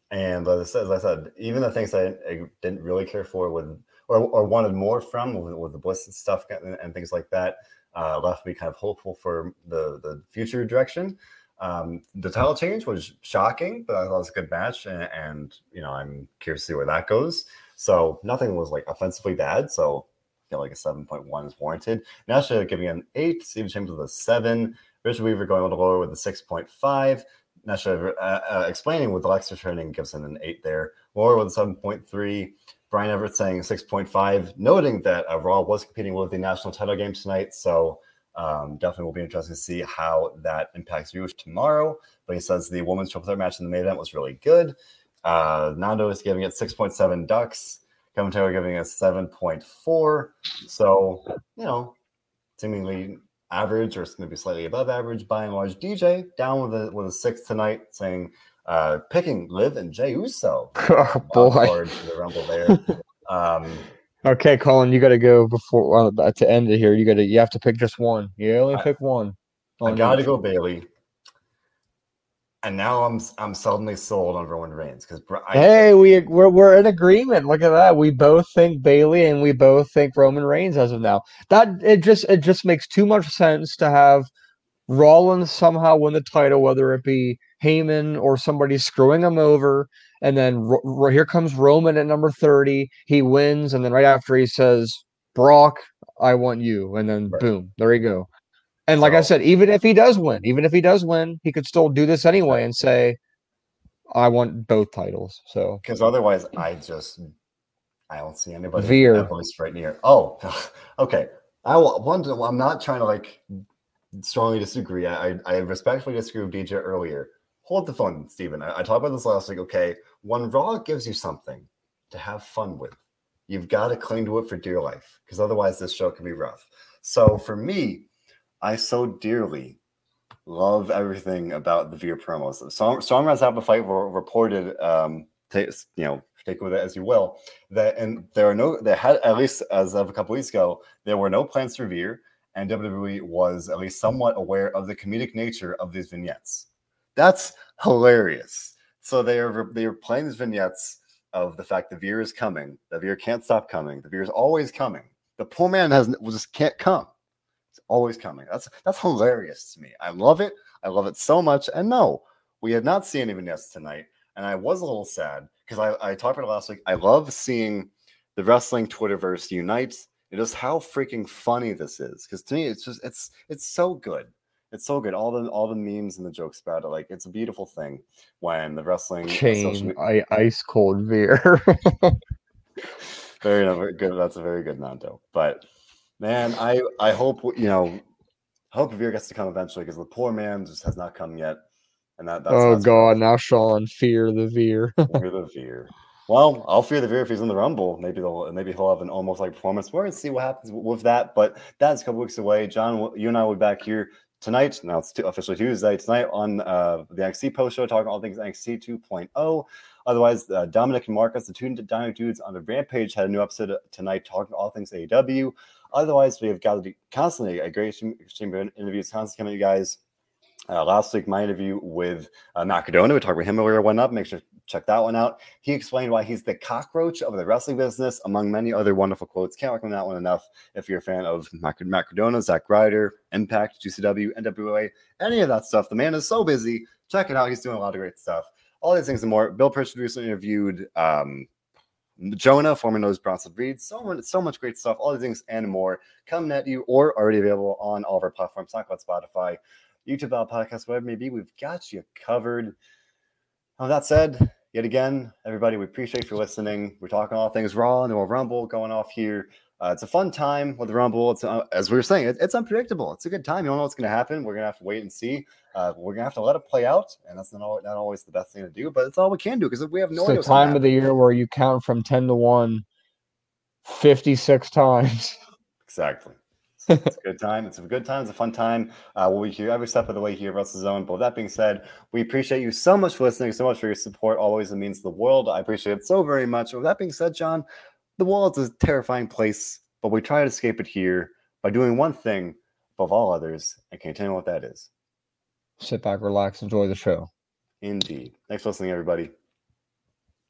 and as I said, even the things I, I didn't really care for with or, or wanted more from with, with the Bliss stuff and, and, things like that uh, left me kind of hopeful for the, the future direction. Um, the title change was shocking, but I thought it was a good match, and, and, you know I'm curious to see where that goes. So nothing was like offensively bad. So I feel like a seven point one is warranted. Nasha giving an eight, Stephen Chambers with a seven, Richard Weaver going a little lower with a six point five. Nasha uh, uh, explaining with Alexa turning Gibson an eight there, Laura with a seven point three. Brian Everett saying 6.5, noting that uh, Raw was competing with the national title game tonight. So um, definitely will be interesting to see how that impacts viewers tomorrow. But he says the women's triple threat match in the main event was really good. Uh, Nando is giving it 6.7 ducks. Kevin Taylor giving it 7.4. So, you know, seemingly average or maybe slightly above average by and large. DJ down with a with a six tonight, saying uh picking Liv and Jey Uso. Oh boy, the Rumble there. um, Okay, Colin, you got to go before well, to end it here. You got to you have to pick just one. You only I- pick one. I got to go Bayley. And now I'm I'm suddenly sold on Roman Reigns because Hey, we we're we're in agreement. Look at that. We both think Bayley and we both think Roman Reigns as of now. That it just it just makes too much sense to have Rollins somehow win the title, whether it be Heyman or somebody screwing him over, and then ro- ro- here comes Roman at number thirty. He wins, and then right after he says, "Brock, I want you," and then Right. boom, there you go. And like I said, even if he does win, even if he does win, he could still do this anyway and say, "I want both titles." So because otherwise I just I don't see anybody Veer. least right near. Oh, okay. I will one. I'm not trying to like strongly disagree. I I I respectfully disagree with DJ earlier. Hold the phone, Stephen. I, I talked about this last week. Okay, when Raw gives you something to have fun with, you've got to cling to it for dear life because otherwise this show can be rough. So for me, I so dearly love everything about the Veer promos. Has had a fight were reported, um, take, you know, take with it as you will, that and there are no, there had at least as of a couple weeks ago, there were no plans for Veer, and WWE was at least somewhat aware of the comedic nature of these vignettes. That's hilarious. So they are they are playing these vignettes of the fact the Veer is coming, the Veer can't stop coming, the Veer is always coming. The poor man has just can't come. It's always coming. That's that's hilarious to me. I love it. I love it so much. And no, we have not seen any vignettes tonight. And I was a little sad because I, I talked about it last week. I love seeing the wrestling Twitterverse unite. It is how freaking funny this is. Because to me, it's just it's it's so good. It's so good. All the all the memes and the jokes about it. Like it's a beautiful thing when the wrestling chain me- I, ice cold Veer. very good. That's a very good Nando. But man, I I hope you know, hope Veer gets to come eventually because the poor man just has not come yet, and that that's oh that's God! Now Sean fear the Veer. fear the Veer. Well, I'll fear the Veer if he's in the Rumble. Maybe they'll maybe he'll have an almost like performance. We're gonna see what happens with that. But that's a couple weeks away. John, you and I will be back here tonight. Now it's officially Tuesday tonight on uh, the NXT post show, talking all things NXT 2.0. Otherwise, uh, Dominic and Marcus, the two Dynamic Dudes on the Rampage, had a new episode tonight talking all things AEW. Otherwise, we have got constantly a great stream of interviews constantly coming to you guys. Uh, last week, my interview with uh, we talked about him earlier, one up. Make sure check that one out. He explained why he's the cockroach of the wrestling business, among many other wonderful quotes. Can't recommend that one enough if you're a fan of Matt Cardona, Zack Ryder, Impact, GCW, NWA, any of that stuff. The man is so busy. Check it out. He's doing a lot of great stuff. All these things and more. Bill Pritchard recently interviewed um, Jonah, former Nose Bronson Reed. So much, so much great stuff. All these things and more coming at you or already available on all of our platforms, SoundCloud, Spotify, YouTube, Apple Podcast, whatever it may be. We've got you covered. That said, yet again, everybody, we appreciate you listening. We're talking all things Raw and the Royal Rumble going off here. Uh, it's a fun time with the Rumble. It's uh, as we were saying, it, it's unpredictable. It's a good time. You don't know what's going to happen. We're going to have to wait and see. Uh, we're going to have to let it play out, and that's not, always, not always the best thing to do. But it's all we can do because we have no. It's the time of the year where you count from ten to one 56 times. Exactly it's a good time. It's a good time. It's a fun time. Uh, we'll be here every step of the way here at WrestleZone. But with that being said, we appreciate you so much for listening, so much for your support. Always, it means the world. I appreciate it so very much. With that being said, John, the world is a terrifying place, but we try to escape it here by doing one thing above all others. And can you tell me what that is? Sit back, relax, enjoy the show. Indeed. Thanks for listening, everybody.